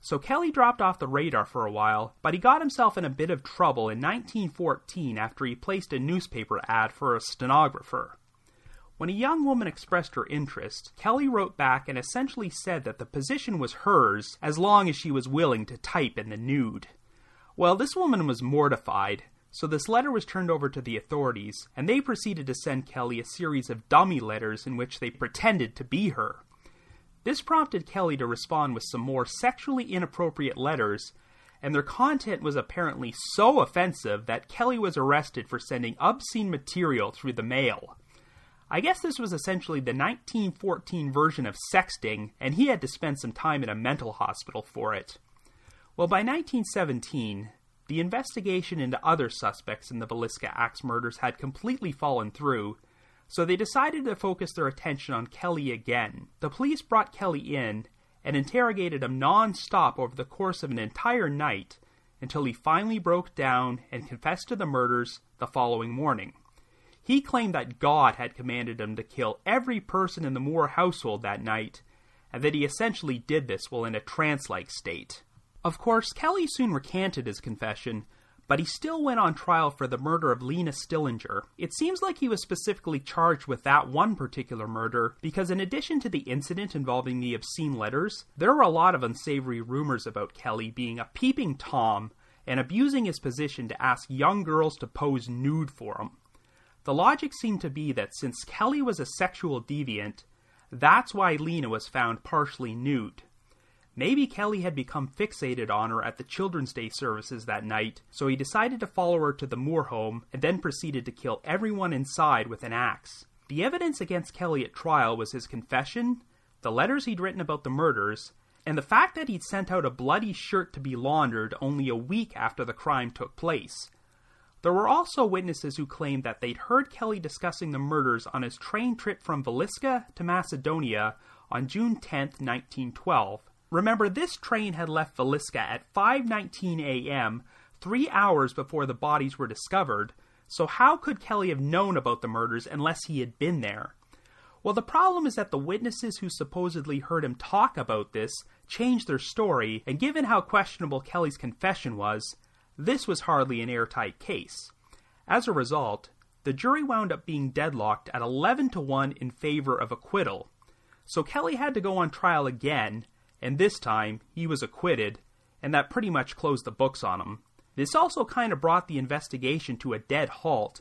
So Kelly dropped off the radar for a while, but he got himself in a bit of trouble in 1914 after he placed a newspaper ad for a stenographer. When a young woman expressed her interest, Kelly wrote back and essentially said that the position was hers as long as she was willing to type in the nude. Well, this woman was mortified, so this letter was turned over to the authorities, and they proceeded to send Kelly a series of dummy letters in which they pretended to be her. This prompted Kelly to respond with some more sexually inappropriate letters, and their content was apparently so offensive that Kelly was arrested for sending obscene material through the mail. I guess this was essentially the 1914 version of sexting, and he had to spend some time in a mental hospital for it. Well, by 1917, the investigation into other suspects in the Villisca Axe murders had completely fallen through, so they decided to focus their attention on Kelly again. The police brought Kelly in and interrogated him non stop over the course of an entire night until he finally broke down and confessed to the murders the following morning. He claimed that God had commanded him to kill every person in the Moore household that night, and that he essentially did this while in a trance like state. Of course, Kelly soon recanted his confession, but he still went on trial for the murder of Lena Stillinger. It seems like he was specifically charged with that one particular murder because, in addition to the incident involving the obscene letters, there were a lot of unsavory rumors about Kelly being a peeping Tom and abusing his position to ask young girls to pose nude for him. The logic seemed to be that since Kelly was a sexual deviant, that's why Lena was found partially nude. Maybe Kelly had become fixated on her at the Children's Day services that night, so he decided to follow her to the Moore home and then proceeded to kill everyone inside with an axe. The evidence against Kelly at trial was his confession, the letters he'd written about the murders, and the fact that he'd sent out a bloody shirt to be laundered only a week after the crime took place. There were also witnesses who claimed that they'd heard Kelly discussing the murders on his train trip from Villisca to Macedonia on June 10, 1912. Remember, this train had left Villisca at 5:19 a.m., 3 hours before the bodies were discovered. So how could Kelly have known about the murders unless he had been there? Well, the problem is that the witnesses who supposedly heard him talk about this changed their story, and given how questionable Kelly's confession was, this was hardly an airtight case. As a result, the jury wound up being deadlocked at 11 to 1 in favor of acquittal. So Kelly had to go on trial again, and this time he was acquitted, and that pretty much closed the books on him. This also kind of brought the investigation to a dead halt,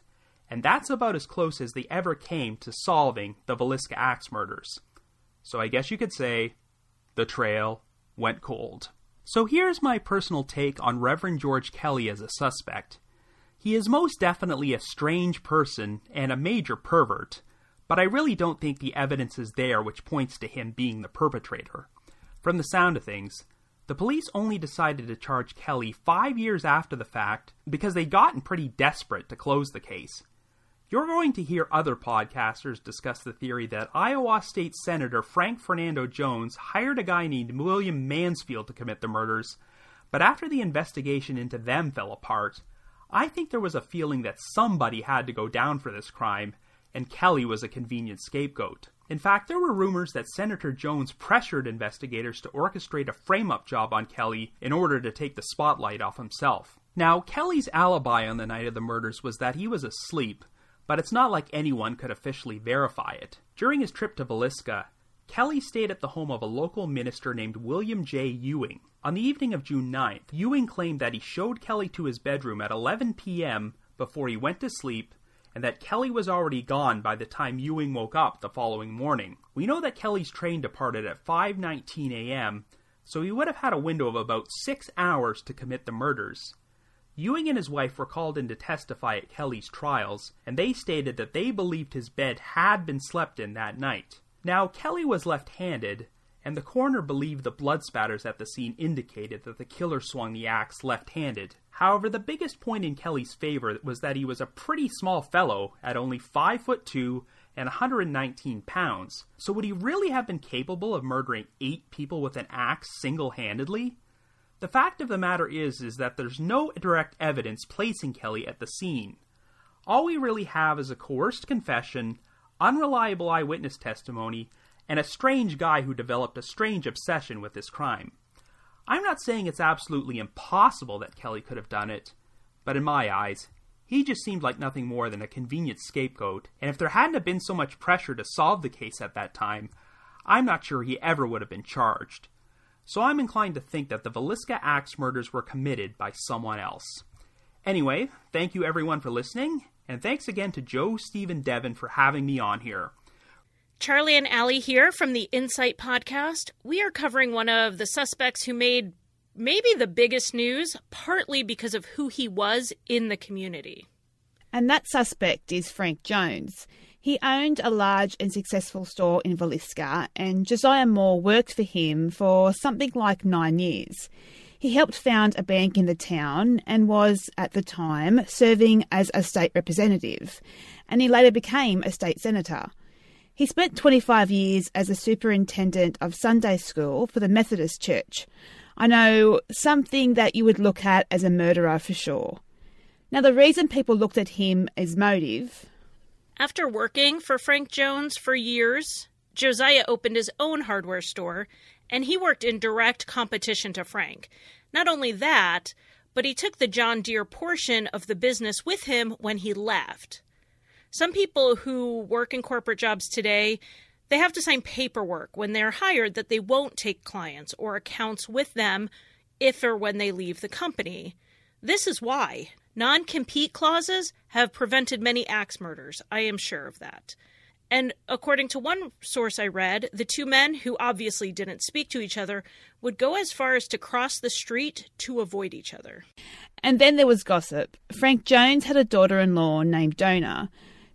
and that's about as close as they ever came to solving the Villisca Axe murders. So I guess you could say the trail went cold. So here's my personal take on Reverend George Kelly as a suspect. He is most definitely a strange person and a major pervert, but I really don't think the evidence is there which points to him being the perpetrator. From the sound of things, the police only decided to charge Kelly five years after the fact because they'd gotten pretty desperate to close the case. You're going to hear other podcasters discuss the theory that Iowa State Senator Frank Fernando Jones hired a guy named William Mansfield to commit the murders, but after the investigation into them fell apart, I think there was a feeling that somebody had to go down for this crime, and Kelly was a convenient scapegoat. In fact, there were rumors that Senator Jones pressured investigators to orchestrate a frame up job on Kelly in order to take the spotlight off himself. Now, Kelly's alibi on the night of the murders was that he was asleep, but it's not like anyone could officially verify it. During his trip to Villisca, Kelly stayed at the home of a local minister named William J. Ewing. On the evening of June 9th, Ewing claimed that he showed Kelly to his bedroom at 11 p.m. before he went to sleep and that Kelly was already gone by the time Ewing woke up the following morning. We know that Kelly's train departed at 5:19 a.m., so he would have had a window of about 6 hours to commit the murders. Ewing and his wife were called in to testify at Kelly's trials, and they stated that they believed his bed had been slept in that night. Now, Kelly was left handed, and the coroner believed the blood spatters at the scene indicated that the killer swung the axe left handed. However, the biggest point in Kelly's favor was that he was a pretty small fellow at only 5 foot 2 and 119 pounds. So would he really have been capable of murdering 8 people with an axe single-handedly? The fact of the matter is is that there's no direct evidence placing Kelly at the scene. All we really have is a coerced confession, unreliable eyewitness testimony, and a strange guy who developed a strange obsession with this crime. I'm not saying it's absolutely impossible that Kelly could have done it, but in my eyes, he just seemed like nothing more than a convenient scapegoat, and if there hadn't been so much pressure to solve the case at that time, I'm not sure he ever would have been charged so I'm inclined to think that the Villisca Axe murders were committed by someone else. Anyway, thank you everyone for listening, and thanks again to Joe, Steve, and Devin for having me on here. Charlie and Allie here from the Insight Podcast. We are covering one of the suspects who made maybe the biggest news, partly because of who he was in the community. And that suspect is Frank Jones. He owned a large and successful store in Villisca, and Josiah Moore worked for him for something like nine years. He helped found a bank in the town and was, at the time, serving as a state representative, and he later became a state senator. He spent 25 years as a superintendent of Sunday school for the Methodist Church. I know something that you would look at as a murderer for sure. Now, the reason people looked at him as motive after working for Frank Jones for years, Josiah opened his own hardware store, and he worked in direct competition to Frank. Not only that, but he took the John Deere portion of the business with him when he left. Some people who work in corporate jobs today, they have to sign paperwork when they're hired that they won't take clients or accounts with them if or when they leave the company. This is why. Non compete clauses have prevented many axe murders. I am sure of that. And according to one source I read, the two men, who obviously didn't speak to each other, would go as far as to cross the street to avoid each other. And then there was gossip. Frank Jones had a daughter in law named Dona.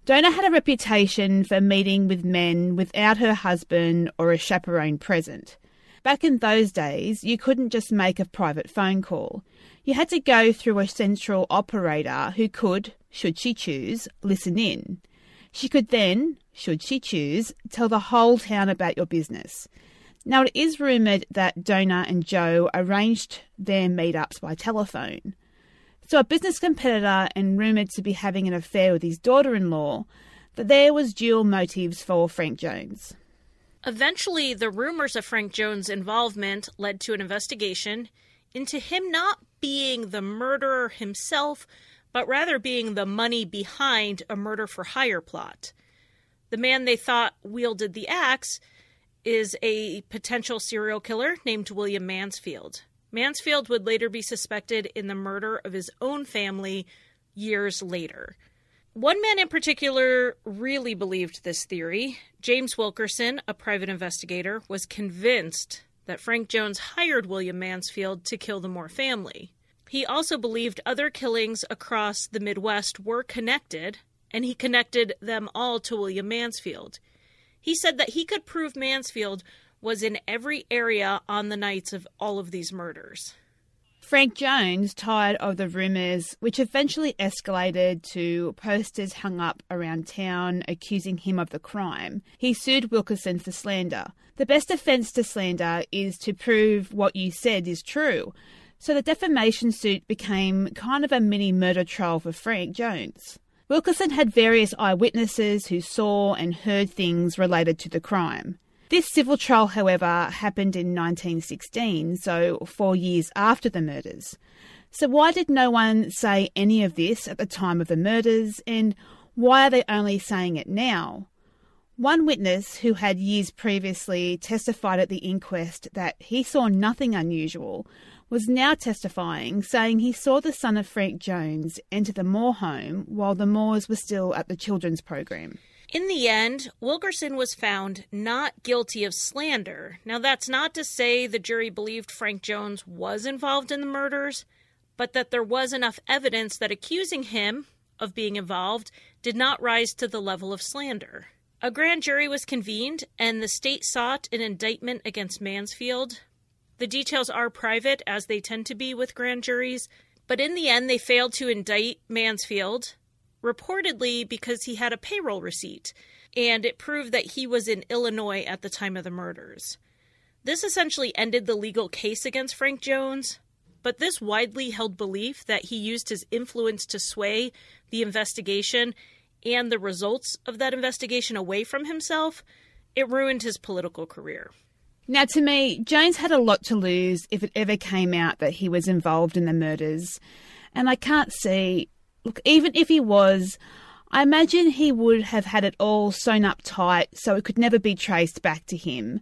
Dona had a reputation for meeting with men without her husband or a chaperone present. Back in those days, you couldn't just make a private phone call. You had to go through a central operator who could, should she choose, listen in. She could then, should she choose, tell the whole town about your business. Now, it is rumoured that Dona and Joe arranged their meetups by telephone. So, a business competitor and rumoured to be having an affair with his daughter in law, that there was dual motives for Frank Jones. Eventually, the rumors of Frank Jones' involvement led to an investigation into him not being the murderer himself, but rather being the money behind a murder for hire plot. The man they thought wielded the axe is a potential serial killer named William Mansfield. Mansfield would later be suspected in the murder of his own family years later. One man in particular really believed this theory. James Wilkerson, a private investigator, was convinced that Frank Jones hired William Mansfield to kill the Moore family. He also believed other killings across the Midwest were connected, and he connected them all to William Mansfield. He said that he could prove Mansfield was in every area on the nights of all of these murders. Frank Jones, tired of the rumours, which eventually escalated to posters hung up around town accusing him of the crime, he sued Wilkerson for slander. The best defence to slander is to prove what you said is true. So the defamation suit became kind of a mini murder trial for Frank Jones. Wilkerson had various eyewitnesses who saw and heard things related to the crime. This civil trial, however, happened in 1916, so four years after the murders. So, why did no one say any of this at the time of the murders, and why are they only saying it now? One witness who had years previously testified at the inquest that he saw nothing unusual was now testifying, saying he saw the son of Frank Jones enter the Moore home while the Moores were still at the children's program. In the end, Wilkerson was found not guilty of slander. Now, that's not to say the jury believed Frank Jones was involved in the murders, but that there was enough evidence that accusing him of being involved did not rise to the level of slander. A grand jury was convened, and the state sought an indictment against Mansfield. The details are private, as they tend to be with grand juries, but in the end, they failed to indict Mansfield reportedly because he had a payroll receipt, and it proved that he was in Illinois at the time of the murders. This essentially ended the legal case against Frank Jones, but this widely held belief that he used his influence to sway the investigation and the results of that investigation away from himself, it ruined his political career. Now, to me, Jones had a lot to lose if it ever came out that he was involved in the murders. And I can't see look, even if he was, I imagine he would have had it all sewn up tight so it could never be traced back to him.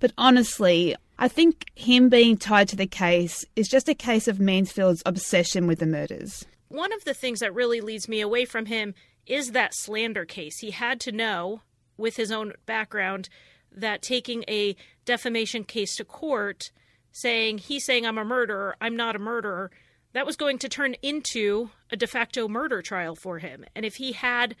But honestly, I think him being tied to the case is just a case of Mansfield's obsession with the murders. One of the things that really leads me away from him is that slander case. He had to know, with his own background, that taking a defamation case to court, saying he's saying I'm a murderer, I'm not a murderer, that was going to turn into a de facto murder trial for him. And if he had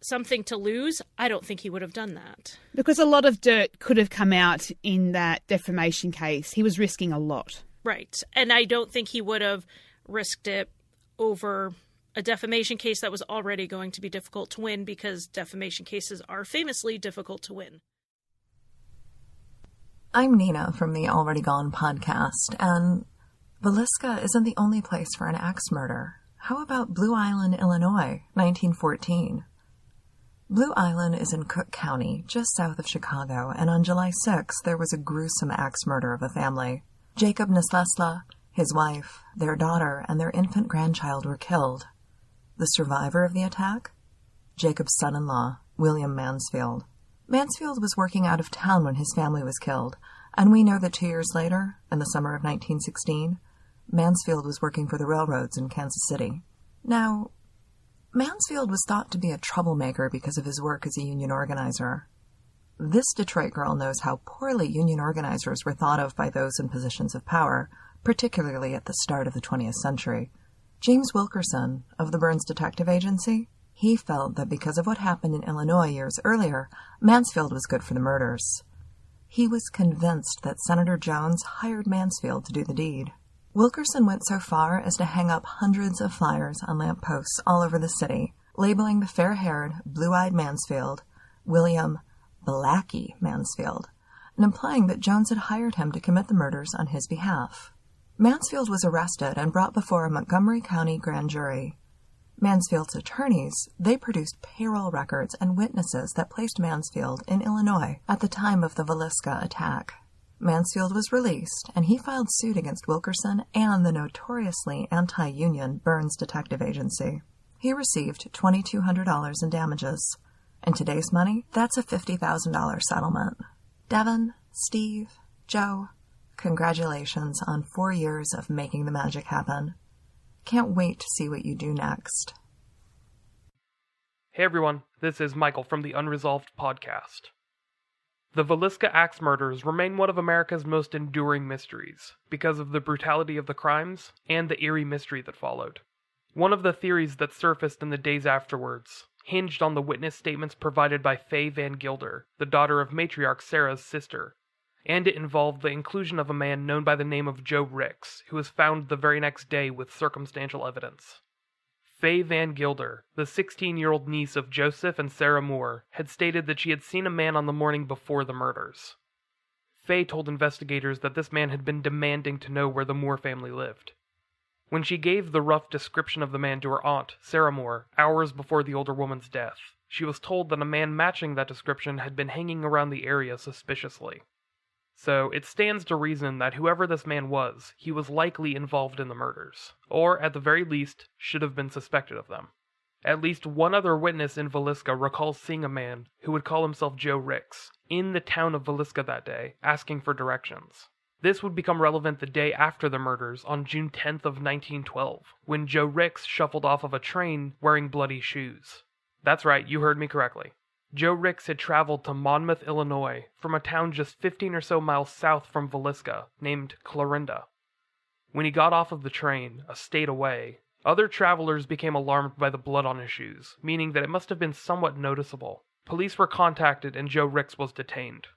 something to lose, I don't think he would have done that. Because a lot of dirt could have come out in that defamation case. He was risking a lot. Right. And I don't think he would have risked it over a defamation case that was already going to be difficult to win because defamation cases are famously difficult to win. I'm Nina from the Already Gone podcast, and Villisca isn't the only place for an axe murder. How about Blue Island, Illinois, 1914? Blue Island is in Cook County, just south of Chicago, and on July 6 there was a gruesome axe murder of a family. Jacob Neslesla, his wife, their daughter, and their infant grandchild were killed. The survivor of the attack? Jacob's son in law, William Mansfield. Mansfield was working out of town when his family was killed, and we know that two years later, in the summer of 1916, Mansfield was working for the railroads in Kansas City. Now, Mansfield was thought to be a troublemaker because of his work as a union organizer. This Detroit girl knows how poorly union organizers were thought of by those in positions of power, particularly at the start of the 20th century. James Wilkerson of the Burns Detective Agency, he felt that because of what happened in Illinois years earlier, Mansfield was good for the murders. He was convinced that Senator Jones hired Mansfield to do the deed. Wilkerson went so far as to hang up hundreds of flyers on lamp posts all over the city, labeling the fair haired, blue eyed Mansfield William Blackie Mansfield, and implying that Jones had hired him to commit the murders on his behalf. Mansfield was arrested and brought before a Montgomery County grand jury. Mansfield's attorneys, they produced payroll records and witnesses that placed Mansfield in Illinois at the time of the Villisca attack. Mansfield was released, and he filed suit against Wilkerson and the notoriously anti-union Burns Detective Agency. He received $2,200 in damages. In today's money, that's a $50,000 settlement. Devin, Steve, Joe, congratulations on four years of making the magic happen. Can't wait to see what you do next. Hey everyone, this is Michael from the Unresolved Podcast. The Villisca Axe murders remain one of America's most enduring mysteries because of the brutality of the crimes and the eerie mystery that followed. One of the theories that surfaced in the days afterwards hinged on the witness statements provided by Faye Van Gilder, the daughter of matriarch Sarah's sister, and it involved the inclusion of a man known by the name of Joe Ricks, who was found the very next day with circumstantial evidence. Faye Van Gilder, the 16 year old niece of Joseph and Sarah Moore, had stated that she had seen a man on the morning before the murders. Faye told investigators that this man had been demanding to know where the Moore family lived. When she gave the rough description of the man to her aunt, Sarah Moore, hours before the older woman's death, she was told that a man matching that description had been hanging around the area suspiciously. So it stands to reason that whoever this man was, he was likely involved in the murders, or at the very least, should have been suspected of them. At least one other witness in Villisca recalls seeing a man who would call himself Joe Ricks in the town of Villisca that day, asking for directions. This would become relevant the day after the murders on June 10th of 1912, when Joe Ricks shuffled off of a train wearing bloody shoes. That's right, you heard me correctly. Joe Ricks had traveled to Monmouth, Illinois, from a town just 15 or so miles south from Villisca named Clarinda. When he got off of the train, a state away, other travelers became alarmed by the blood on his shoes, meaning that it must have been somewhat noticeable. Police were contacted and Joe Ricks was detained.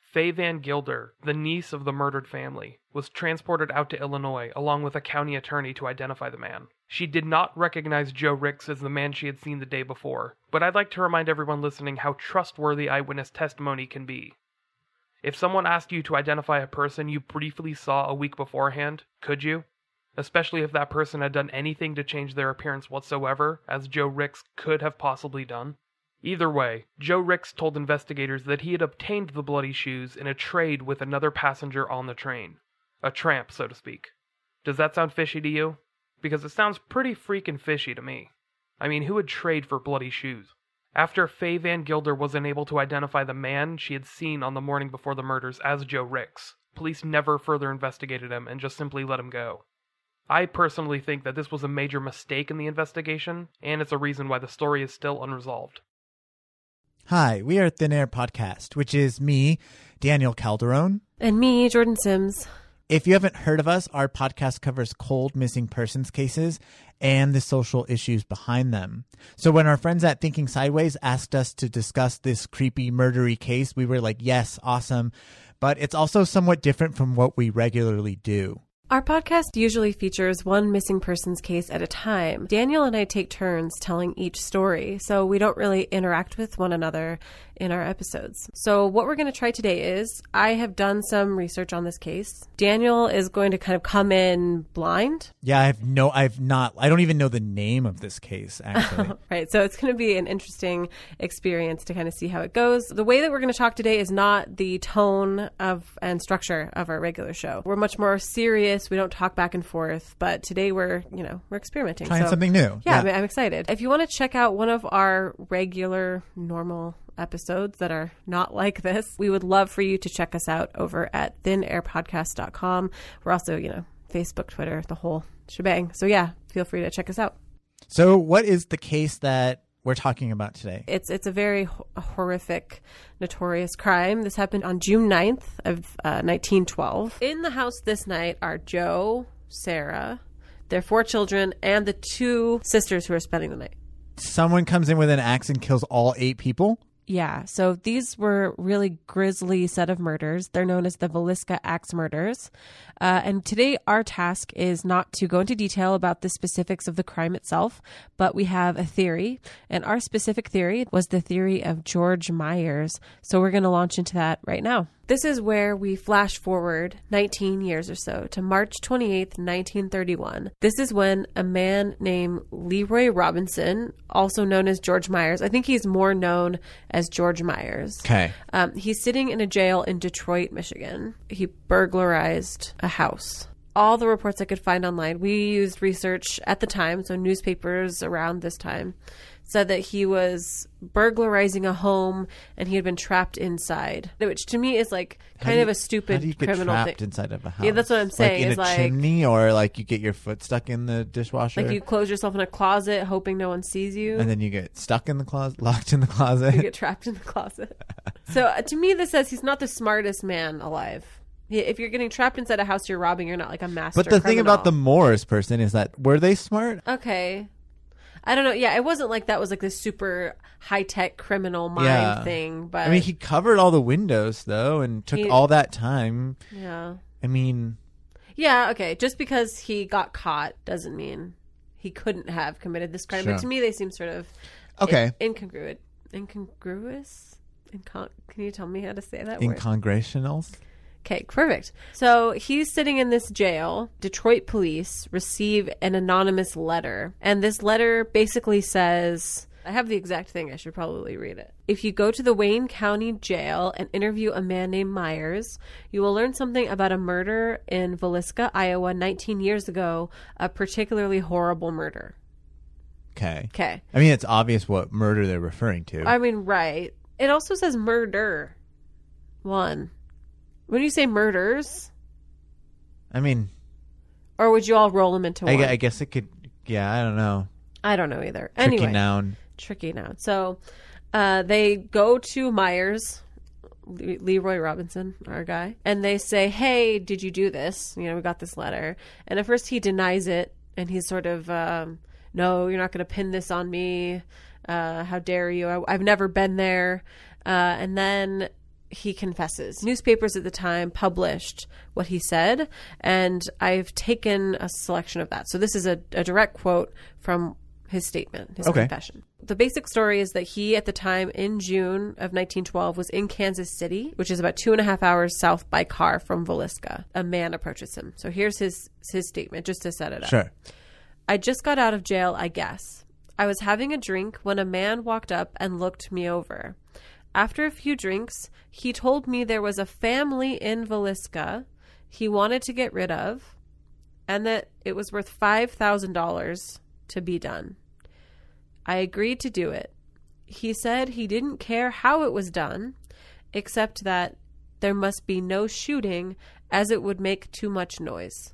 Faye Van Gilder, the niece of the murdered family, was transported out to Illinois along with a county attorney to identify the man. She did not recognize Joe Ricks as the man she had seen the day before, but I'd like to remind everyone listening how trustworthy eyewitness testimony can be. If someone asked you to identify a person you briefly saw a week beforehand, could you? Especially if that person had done anything to change their appearance whatsoever, as Joe Ricks could have possibly done. Either way, Joe Ricks told investigators that he had obtained the bloody shoes in a trade with another passenger on the train. A tramp, so to speak. Does that sound fishy to you? Because it sounds pretty freaking fishy to me. I mean, who would trade for bloody shoes? After Faye Van Gilder was unable to identify the man she had seen on the morning before the murders as Joe Ricks, police never further investigated him and just simply let him go. I personally think that this was a major mistake in the investigation, and it's a reason why the story is still unresolved. Hi, we are Thin Air Podcast, which is me, Daniel Calderon. And me, Jordan Sims. If you haven't heard of us, our podcast covers cold missing persons cases and the social issues behind them. So when our friends at Thinking Sideways asked us to discuss this creepy murdery case, we were like, yes, awesome. But it's also somewhat different from what we regularly do. Our podcast usually features one missing persons case at a time. Daniel and I take turns telling each story, so we don't really interact with one another in our episodes. So, what we're going to try today is I have done some research on this case. Daniel is going to kind of come in blind. Yeah, I've no, I've not, I don't even know the name of this case, actually. right. So, it's going to be an interesting experience to kind of see how it goes. The way that we're going to talk today is not the tone of and structure of our regular show. We're much more serious. We don't talk back and forth, but today we're, you know, we're experimenting. Trying so, something new. Yeah, yeah. I'm excited. If you want to check out one of our regular, normal episodes that are not like this, we would love for you to check us out over at thinairpodcast.com. We're also, you know, Facebook, Twitter, the whole shebang. So yeah, feel free to check us out. So, what is the case that we're talking about today? It's it's a very ho- horrific, notorious crime. This happened on June 9th of uh, 1912. In the house this night are Joe, Sarah, their four children, and the two sisters who are spending the night. Someone comes in with an axe and kills all eight people? Yeah, so these were really grisly set of murders. They're known as the Villisca Axe murders. Uh, and today, our task is not to go into detail about the specifics of the crime itself, but we have a theory. And our specific theory was the theory of George Myers. So we're going to launch into that right now. This is where we flash forward 19 years or so to March 28, 1931. This is when a man named Leroy Robinson, also known as George Myers, I think he's more known as George Myers. Okay. Um, he's sitting in a jail in Detroit, Michigan. He burglarized a house. All the reports I could find online, we used research at the time, so newspapers around this time, said that he was burglarizing a home and he had been trapped inside, which to me is like kind do of a stupid how do you get criminal trapped thing. inside of a house? Yeah, that's what I'm saying. Like in is a like, chimney, or like you get your foot stuck in the dishwasher, like you close yourself in a closet hoping no one sees you. and then you get stuck in the closet, locked in the closet. you get trapped in the closet. so uh, to me, this says he's not the smartest man alive. If you're getting trapped inside a house you're robbing, you're not like a master. but the thing about the. Morris person is that were they smart? okay, I don't know. Yeah, it wasn't like that was like this super high tech criminal mind yeah. thing. But I mean, he covered all the windows though, and took He- all that time. yeah, I mean, yeah, okay. Just because he got caught doesn't mean he couldn't have committed this crime. Sure. But to me, they seem sort of Okay. in- incongruent, incongruous. Incon- Can you tell me how to say that word? Okay, perfect. So he's sitting in this jail. Detroit police receive an anonymous letter. And this letter basically says I have the exact thing. I should probably read it. If you go to the Wayne County Jail and interview a man named Myers, you will learn something about a murder in Villisca, Iowa, 19 years ago, a particularly horrible murder. Okay. Okay. I mean, it's obvious what murder they're referring to. I mean, right. It also says murder. One. When you say murders, I mean, or would you all roll them into I, one? I guess it could. Yeah, I don't know. I don't know either. Tricky anyway, noun. Tricky noun. So uh, they go to Myers, Le- Leroy Robinson, our guy, and they say, "Hey, did you do this? You know, we got this letter." And at first, he denies it, and he's sort of, um, "No, you're not going to pin this on me. Uh, how dare you? I, I've never been there." Uh, and then he confesses. Newspapers at the time published what he said, and I've taken a selection of that. So this is a, a direct quote from his statement, his Okay. confession. The basic story is that he, at the time in June of 1912, was in Kansas City, which is about two and a half hours south by car from Villisca. A man approaches him. So here's his his statement, just to set it up. Sure. I just got out of jail, I guess. I was having a drink when a man walked up and looked me over. After a few drinks, he told me there was a family in Villisca he wanted to get rid of and that it was worth $5,000 to be done. I agreed to do it. He said he didn't care how it was done, except that there must be no shooting as it would make too much noise.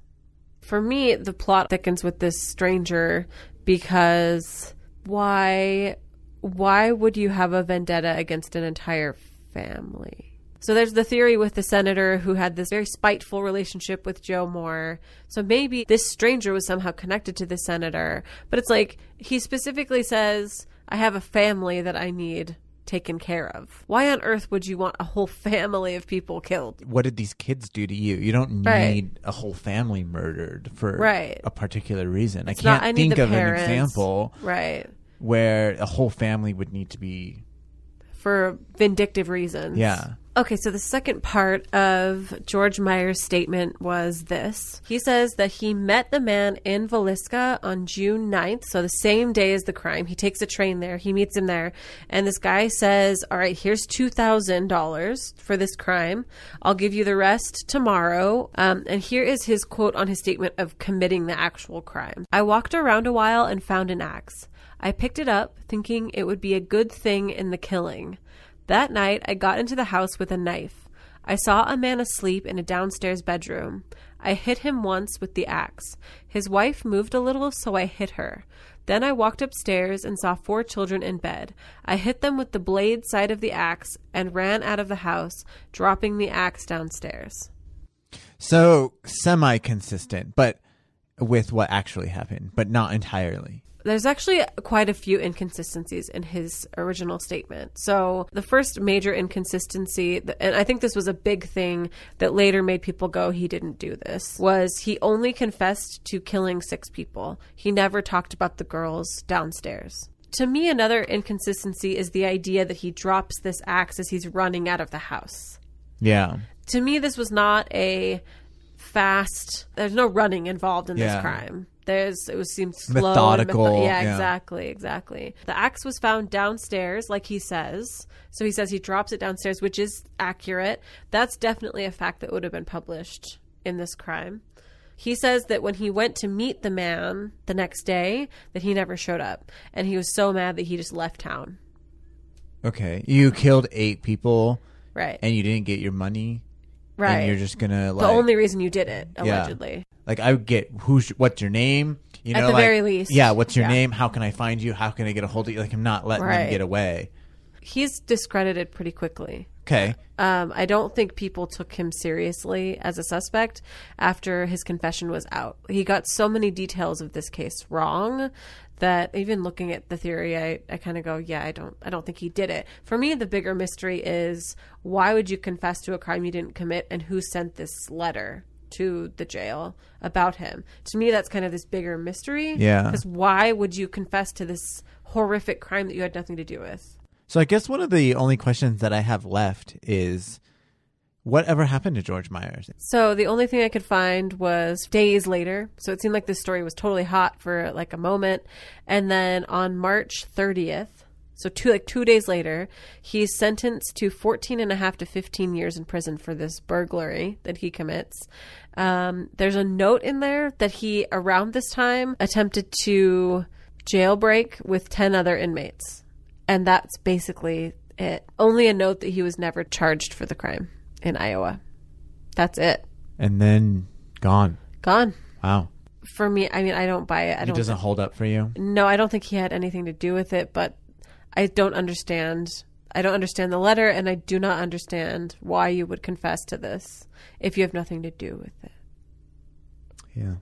For me, the plot thickens with this stranger because why why would you have a vendetta against an entire family? So there's the theory with the senator who had this very spiteful relationship with Joe Moore. So maybe this stranger was somehow connected to the senator, but it's like he specifically says, "I have a family that I need taken care of." Why on earth would you want a whole family of people killed? What did these kids do to you? You don't need a whole family murdered for Right. a particular reason. It's I can't not- I think of parents. an example Right. Where a whole family would need to be. for vindictive reasons. Yeah. Okay, so the second part of George Myers' statement was this. He says that he met the man in Villisca on June 9th, so the same day as the crime. He takes a train there, he meets him there, and this guy says, All right, here's $2,000 for this crime. I'll give you the rest tomorrow. Um, and here is his quote on his statement of committing the actual crime I walked around a while and found an axe. I picked it up, thinking it would be a good thing in the killing. That night, I got into the house with a knife. I saw a man asleep in a downstairs bedroom. I hit him once with the axe. His wife moved a little, so I hit her. Then I walked upstairs and saw four children in bed. I hit them with the blade side of the axe and ran out of the house, dropping the axe downstairs. So semi consistent, but with what actually happened, but not entirely. There's actually quite a few inconsistencies in his original statement. So, the first major inconsistency, and I think this was a big thing that later made people go, he didn't do this, was he only confessed to killing six people. He never talked about the girls downstairs. To me, another inconsistency is the idea that he drops this axe as he's running out of the house. Yeah. To me, this was not a fast, there's no running involved in Yeah. this crime. There's it was seemed slow, Methodical, metho- yeah, yeah. exactly, exactly. The axe was found downstairs, like he says. So he says he drops it downstairs, which is accurate. That's definitely a fact that would have been published in this crime. He says that when he went to meet the man the next day, that he never showed up, and he was so mad that he just left town. Okay. You killed eight people. Right. And you didn't get your money. Right. And you're just gonna like the only reason you did it, Yeah. Like I would get who's what's your name? You know, At the like, very least. Yeah, what's your Yeah. name? How can I find you? How can I get a hold of you? Like I'm not letting Right. them get away. He's discredited pretty quickly. Okay. Um, I don't think people took him seriously as a suspect after his confession was out. He got so many details of this case wrong that even looking at the theory, I, I kind of go, yeah, I don't, I don't think he did it. For me, the bigger mystery is why would you confess to a crime you didn't commit, and who sent this letter to the jail about him? To me, that's kind of this bigger mystery. Yeah. Because why would you confess to this horrific crime that you had nothing to do with? So I guess one of the only questions that I have left is whatever happened to George Myers? So the only thing I could find was days later. So it seemed like this story was totally hot for like a moment. And then on March 30th, so two like 2 days later, he's sentenced to 14 and a half to 15 years in prison for this burglary that he commits. Um, there's a note in there that he around this time attempted to jailbreak with 10 other inmates. And that's basically it. Only a note that he was never charged for the crime in Iowa. That's it. And then gone. Gone. Wow. For me, I mean, I don't buy it. I It doesn't thi- hold up for you? No, I don't think he had anything to do with it. But I don't understand. I don't understand the letter, and I do not understand why you would confess to this if you have nothing to do with it. Yeah.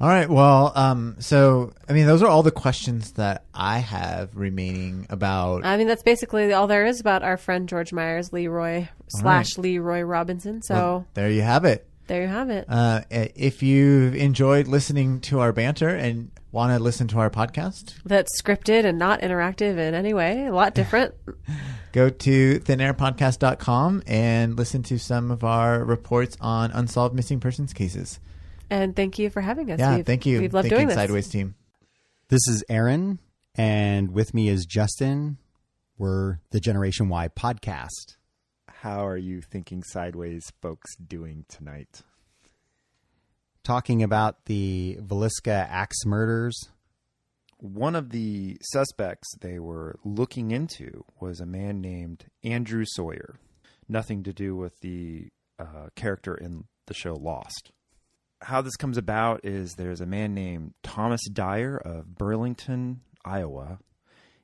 All right. Well, um, so I mean, those are all the questions that I have remaining about. I mean, that's basically all there is about our friend George Myers, Leroy slash Leroy Robinson. So Well, there you have it. There you have it. Uh, if you've enjoyed listening to our banter and want to listen to our podcast, That's scripted and not interactive in any way. A lot different. go to thinairpodcast.com and listen to some of our reports on unsolved missing persons cases. and thank you for having us. Yeah, We've- thank you. We've loved Thinking doing this. Sideways team. This is Aaron, and with me is Justin. We're the Generation Y podcast. How are you thinking sideways folks doing tonight? Talking about the Villisca axe murders. One of the suspects they were looking into was a man named Andrew Sawyer. Nothing to do with the uh, character in the show Lost. How this comes about is there's a man named Thomas Dyer of Burlington, Iowa,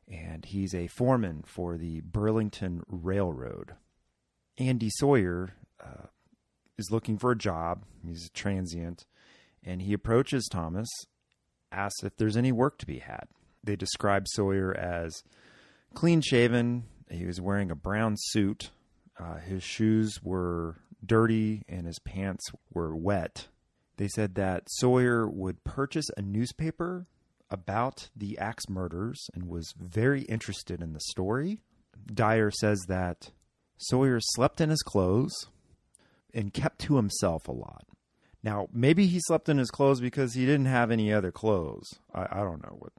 and he's a foreman for the Burlington Railroad. Andy Sawyer uh, is looking for a job. He's a transient, and he approaches Thomas, asks if there's any work to be had. They describe Sawyer as clean shaven. He was wearing a brown suit. Uh, his shoes were dirty and his pants were wet. They said that Sawyer would purchase a newspaper about the axe murders and was very interested in the story. Dyer says that Sawyer slept in his clothes and kept to himself a lot. Now, maybe he slept in his clothes because he didn't have any other clothes. I, I don't know what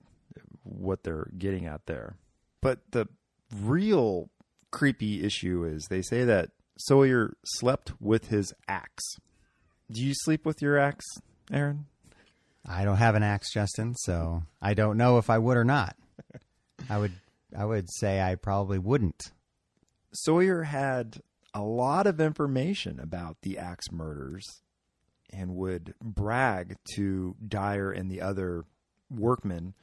what they're getting at there. But the real creepy issue is they say that Sawyer slept with his axe. Do you sleep with your axe, Aaron? I don't have an axe, Justin, so I don't know if I would or not. I would I would say I probably wouldn't. Sawyer had a lot of information about the axe murders and would brag to Dyer and the other workmen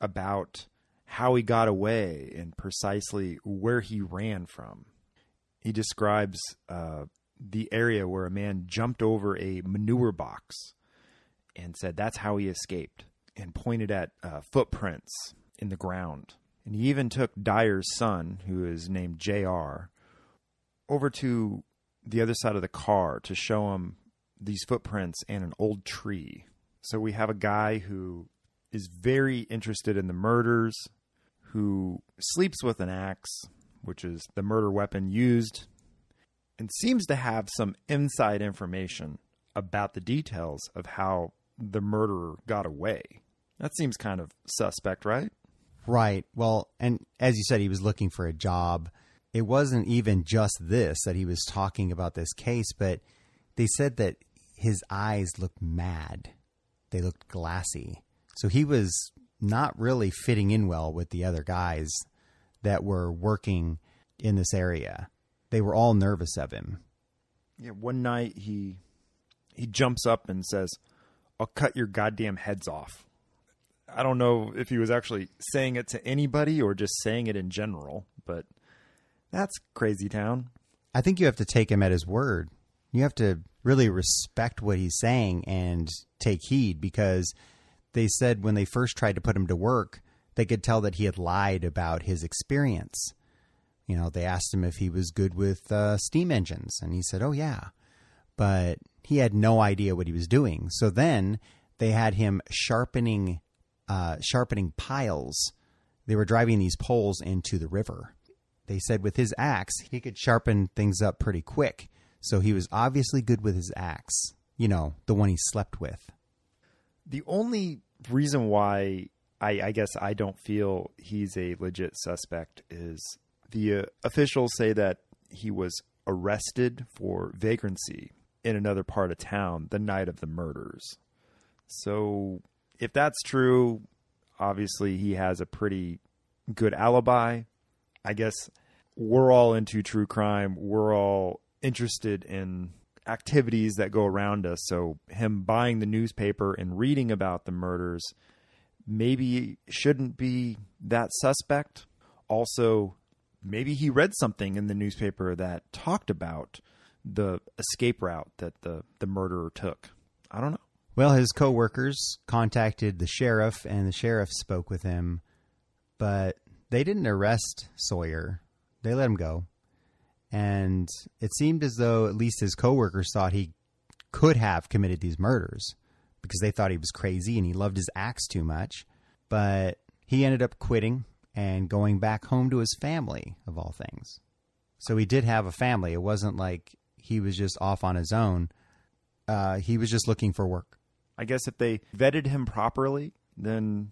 about how he got away and precisely where he ran from. He describes uh, the area where a man jumped over a manure box and said that's how he escaped, and pointed at uh, footprints in the ground. And he even took Dyer's son, who is named J.R., over to the other side of the car to show him these footprints and an old tree. So we have a guy who is very interested in the murders, who sleeps with an axe, which is the murder weapon used, and seems to have some inside information about the details of how the murderer got away. That seems kind of suspect, right? Right. Well, and as you said, he was looking for a job. It wasn't even just this that he was talking about this case, but they said that his eyes looked mad. They looked glassy. So he was not really fitting in well with the other guys that were working in this area. They were all nervous of him. Yeah, one night he he jumps up and says, "I'll cut your goddamn heads off." I don't know if he was actually saying it to anybody or just saying it in general, but that's crazy town. I think you have to take him at his word. You have to really respect what he's saying and take heed because they said when they first tried to put him to work, they could tell that he had lied about his experience. You know, they asked him if he was good with uh, steam engines, and he said, "Oh yeah," but he had no idea what he was doing. So then they had him sharpening, uh, sharpening piles. They were driving these poles into the river. They said with his axe, he could sharpen things up pretty quick. So he was obviously good with his axe. You know, the one he slept with. The only reason why I, I guess I don't feel he's a legit suspect is the uh, officials say that he was arrested for vagrancy in another part of town the night of the murders. So, if that's true, obviously he has a pretty good alibi. I guess we're all into true crime. We're all interested in activities that go around us. So, him buying the newspaper and reading about the murders maybe shouldn't be that suspect. Also, maybe he read something in the newspaper that talked about the escape route that the, the murderer took. I don't know. Well, his coworkers contacted the sheriff, and the sheriff spoke with him, but they didn't arrest Sawyer. They let him go. And it seemed as though at least his coworkers thought he could have committed these murders because they thought he was crazy and he loved his axe too much. But he ended up quitting and going back home to his family, of all things. So he did have a family. It wasn't like he was just off on his own. Uh, he was just looking for work. I guess if they vetted him properly, then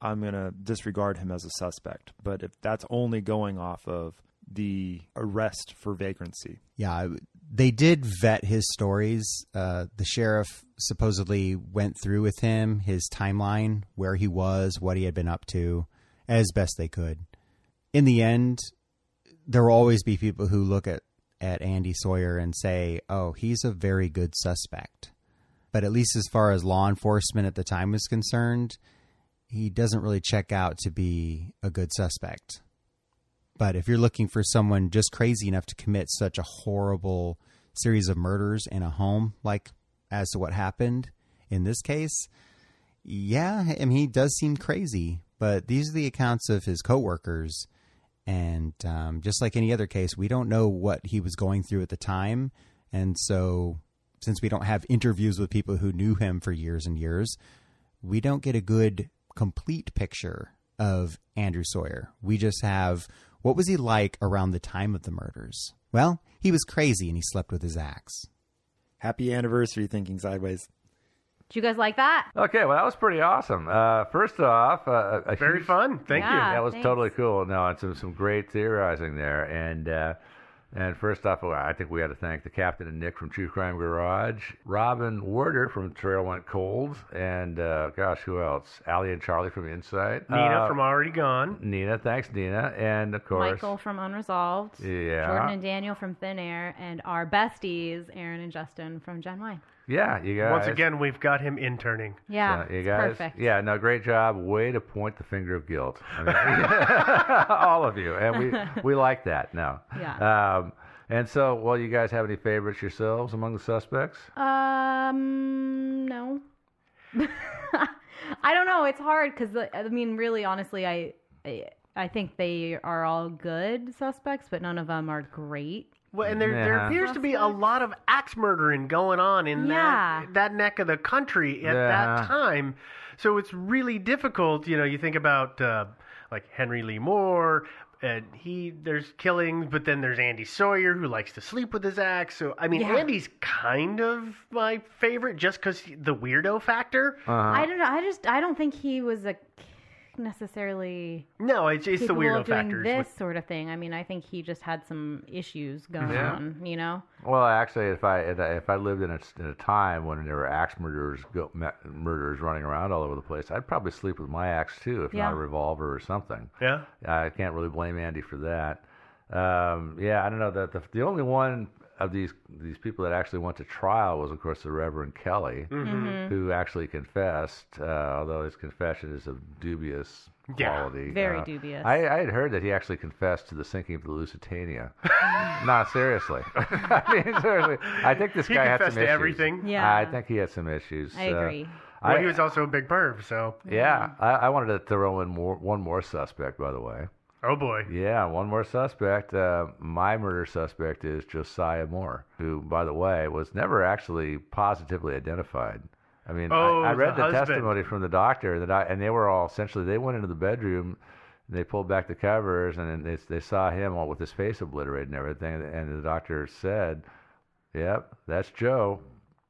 I'm going to disregard him as a suspect. But if that's only going off of the arrest for vagrancy. Yeah, they did vet his stories. Uh, the sheriff supposedly went through with him his timeline, where he was, what he had been up to, as best they could. In the end, there will always be people who look at, at Andy Sawyer and say, oh, he's a very good suspect. But at least as far as law enforcement at the time was concerned, he doesn't really check out to be a good suspect. But if you're looking for someone just crazy enough to commit such a horrible series of murders in a home, like as to what happened in this case, yeah, I mean, he does seem crazy. But these are the accounts of his coworkers, and um, just like any other case, we don't know what he was going through at the time, and so since we don't have interviews with people who knew him for years and years, we don't get a good complete picture of Andrew Sawyer. We just have what was he like around the time of the murders? Well, he was crazy and he slept with his axe. Happy anniversary, Thinking Sideways. Did you guys like that? Okay, well, that was pretty awesome. Uh, first off, uh, Very huge- fun. Thank Yeah, That was thanks. totally cool. No, it's some some great theorizing there, and uh, And first off, I think we got to thank the captain and Nick from True Crime Garage, Robin Warder from Trail Went Cold, and uh, gosh, who else? Allie and Charlie from Insight. Nina Uh, from Already Gone. Nina, thanks, Nina, and of course, Michael from Unresolved. Yeah. Jordan and Daniel from Thin Air, and our besties, Aaron and Justin from Gen Y. yeah, you guys. Once again, we've got him interning. Yeah, So, you it's guys, perfect. yeah, no, great job. Way to point the finger of guilt. I mean, all of you, and we we like that. No. Yeah. Um, and so, well, you guys have any favorites yourselves among the suspects? Um, no. I don't know. It's hard because I mean, really, honestly, I, I I think they are all good suspects, but none of them are great. Well, and there, there Yeah. appears to be a lot of axe murdering going on in Yeah. that that neck of the country at Yeah. that time. So it's really difficult. You know, you think about uh, like Henry Lee Moore. And he, there's killings, but then there's Andy Sawyer who likes to sleep with his axe. So I mean, Yeah. Andy's kind of my favorite just because the weirdo factor. Uh-huh. I don't know. I just I don't think he was a necessarily No, it's it's the capable weirdo of doing factors. this with- sort of thing. I mean, I think he just had some issues going Yeah. on. You know. Well, actually, if I if I lived in a, in a time when there were axe murderers go, murderers running around all over the place, I'd probably sleep with my axe too, if Yeah. not a revolver or something. Yeah. I can't really blame Andy for that. Um, yeah, I don't know that the, the only one of these these people that actually went to trial was, of course, the Reverend Kelly, Mhm. who actually confessed, uh, although his confession is of dubious Yeah, quality. very Uh, dubious. I, I had heard that he actually confessed to the sinking of the Lusitania. Not seriously. I mean, seriously. I think this He guy had some to issues. everything. Yeah. I think he had some issues. I Uh, agree. Well, I- he was also a big perv, so yeah, I, I wanted to throw in more, one more suspect, by the way. Oh boy. Yeah, one more suspect. Uh, my murder suspect is Josiah Moore, who, by the way, was never actually positively identified. I mean, Oh, I, I read the the, testimony from the doctor, that I, and they were all essentially they went into the bedroom, and they pulled back the covers, and they they saw him all with his face obliterated and everything, and the doctor said, "Yep, that's Joe."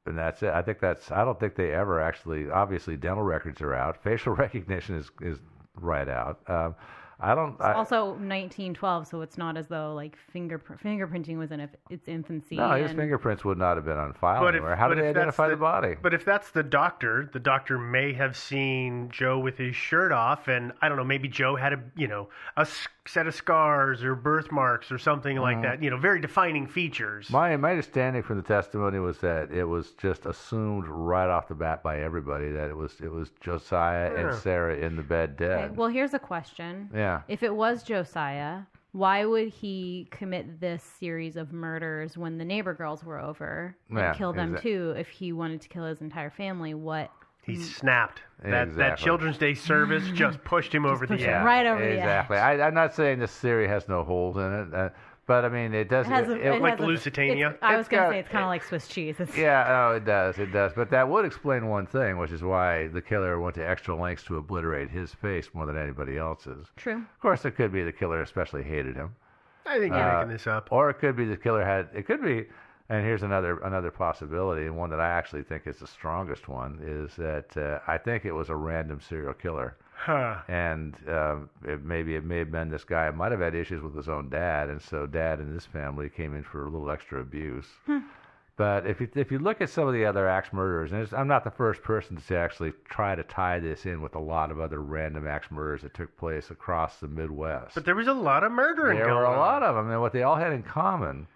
And that's it. I think that's. I don't think they ever actually. Obviously, dental records are out. Facial recognition is is right out. Um, I don't. It's I, also 1912, so it's not as though like finger fingerprinting was in its- its infancy. No, his and- fingerprints would not have been on file But if- anywhere. How but did they if that's identify the, the- body? But if that's the doctor, the doctor may have seen Joe with his shirt off, and I don't know, maybe Joe had a you know a s- set of scars or birthmarks or something like Mhm. that. You know, very defining features. My my understanding from the testimony was that it was just assumed right off the bat by everybody that it was it was Josiah Yeah. and Sarah in the bed Okay, dead. well, here's a question. Yeah. If it was Josiah, why would he commit this series of murders when the neighbor girls were over and Yeah, kill them exa- too? If he wanted to kill his entire family, what? He snapped. That that Children's Day service just pushed him over the pushed him edge. right over the edge. exactly. I, I'm not saying this theory has no holes in it, uh, but I mean it does. It has a, it- it like has a- Lusitania? it's- I was going to got- say it's kind of like Swiss cheese. It's, Yeah, oh, it does, it does. But that would explain one thing, which is why the killer went to extra lengths to obliterate his face more than anybody else's. True. Of course, it could be the killer especially hated him. I think you're Uh, making this up. Or it could be the killer had. It could be, and here's another another possibility, and one that I actually think is the strongest one is that uh, I think it was a random serial killer, Huh. and um, it, maybe it may have been this guy might have had issues with his own dad, and so dad and his family came in for a little extra abuse. But if you if you look at some of the other axe murderers, and it's, I'm not the first person to actually try to tie this in with a lot of other random axe murders that took place across the Midwest. But there was a lot of murdering There were a on. lot of them, and what they all had in common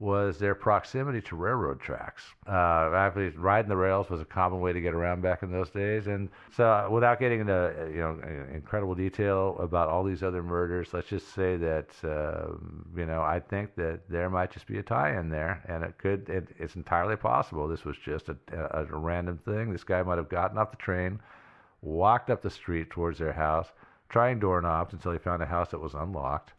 was their proximity to railroad tracks. Uh, actually, riding the rails was a common way to get around back in those days. And so, uh, without getting into uh, you know uh, incredible detail about all these other murders, let's just say that uh, you know I think that there might just be a tie-in there, and it could. It, it's entirely possible this was just a, a, a random thing. This guy might have gotten off the train, walked up the street towards their house, trying doorknobs until he found a house that was unlocked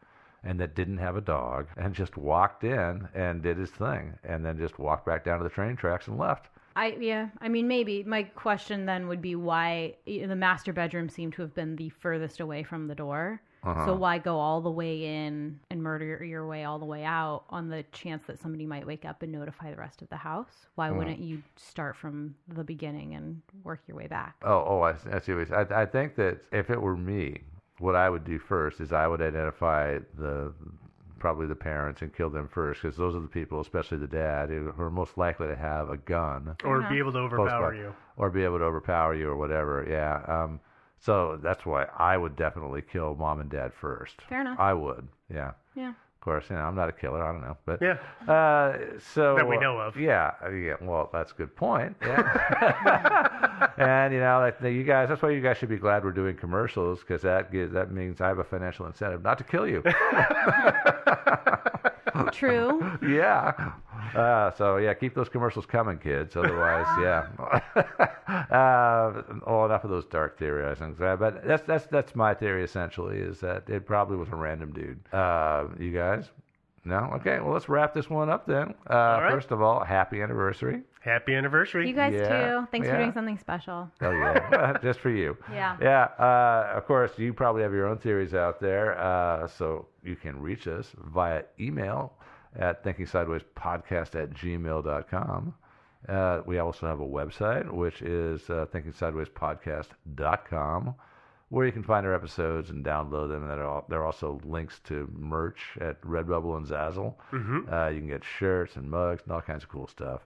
and that didn't have a dog and just walked in and did his thing and then just walked back down to the train tracks and left. I yeah. I mean, maybe my question then would be why the master bedroom seemed to have been the furthest away from the door. Uh-huh. So why go all the way in and murder your- way all the way out on the chance that somebody might wake up and notify the rest of the house? Why Mhm. wouldn't you start from the beginning and work your way back? Oh, oh, I, I see. I, I think that if it were me, what I would do first is I would identify the probably the parents and kill them first because those are the people, especially the dad, who who are most likely to have a gun Or be able to overpower by, you. or be able to overpower you or whatever. Yeah. Um, so that's why I would definitely kill mom and dad first. Fair enough. I would. Yeah. Yeah. Of course, you know, I'm not a killer. I don't know, but Yeah. Uh, so That we know of. Yeah, uh, yeah. Well, that's a good point. Yeah. and you know, like you guys, that's why you guys should be glad we're doing commercials because that gives, that means I have a financial incentive not to kill you. True. yeah. Uh, so yeah, keep those commercials coming, kids. Otherwise, yeah. uh, oh, enough of those dark theorizings. Uh, but that's that's that's my theory essentially is that it probably was a random dude. Uh, you guys? No? Okay. Well, let's wrap this one up then. Uh, right. First of all, happy anniversary. Happy anniversary. You guys Yeah. too. Thanks Yeah. for doing something special. Oh yeah, just for you. Yeah. Yeah. Uh, of course, you probably have your own theories out there, uh, so you can reach us via email at thinkingsidewayspodcast at gmail.com. Uh, we also have a website, which is uh, thinkingsidewayspodcast.com, where you can find our episodes and download them. And there are, there are also links to merch at Redbubble and Zazzle. Mhm. Uh, you can get shirts and mugs and all kinds of cool stuff.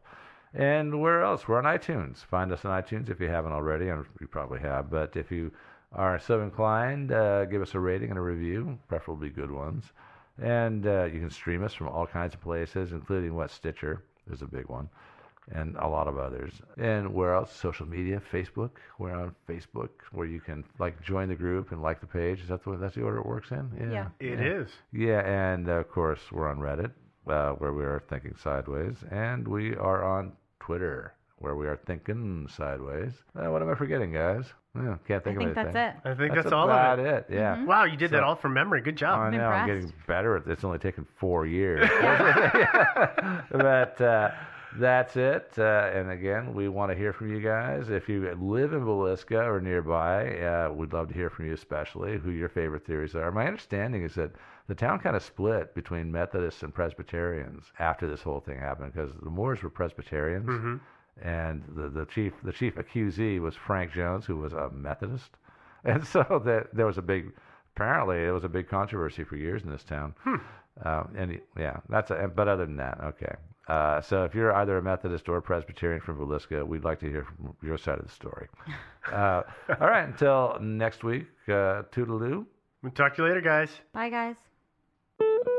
And where else? We're on iTunes. Find us on iTunes if you haven't already, and you probably have. But if you are so inclined, uh, give us a rating and a review, preferably good ones. And uh, you can stream us from all kinds of places, including what Stitcher is a big one, and a lot of others. And where else? Social media, Facebook. We're on Facebook, where you can like join the group and like the page. Is that the way? that's the order it works in? Yeah. It yeah. is. Yeah, and uh, of course we're on Reddit, uh, where we are thinking sideways, and we are on Twitter, where we are thinking sideways. Uh, what am I forgetting, guys? Yeah, can't think I of think anything. that's it. I think That's that's, all about of it, yeah. Mhm. Wow, you did that all from memory. Good job. I know I'm getting better. at It's only taken four years, but uh, that's it. Uh, and again, we want to hear from you guys. If you live in Villisca or nearby, uh, we'd love to hear from you, especially who your favorite theories are. My understanding is that the town kind of split between Methodists and Presbyterians after this whole thing happened because the Moores were Presbyterians. And the, the chief the chief accusee was Frank Jones, who was a Methodist, and so that there was a big apparently it was a big controversy for years in this town. Uh, and yeah, that's a, but other than that, okay. Uh, so if you're either a Methodist or a Presbyterian from Villisca, we'd like to hear from your side of the story. Uh, all right, until next week, uh, toodaloo. We'll talk to you later, guys. Bye, guys.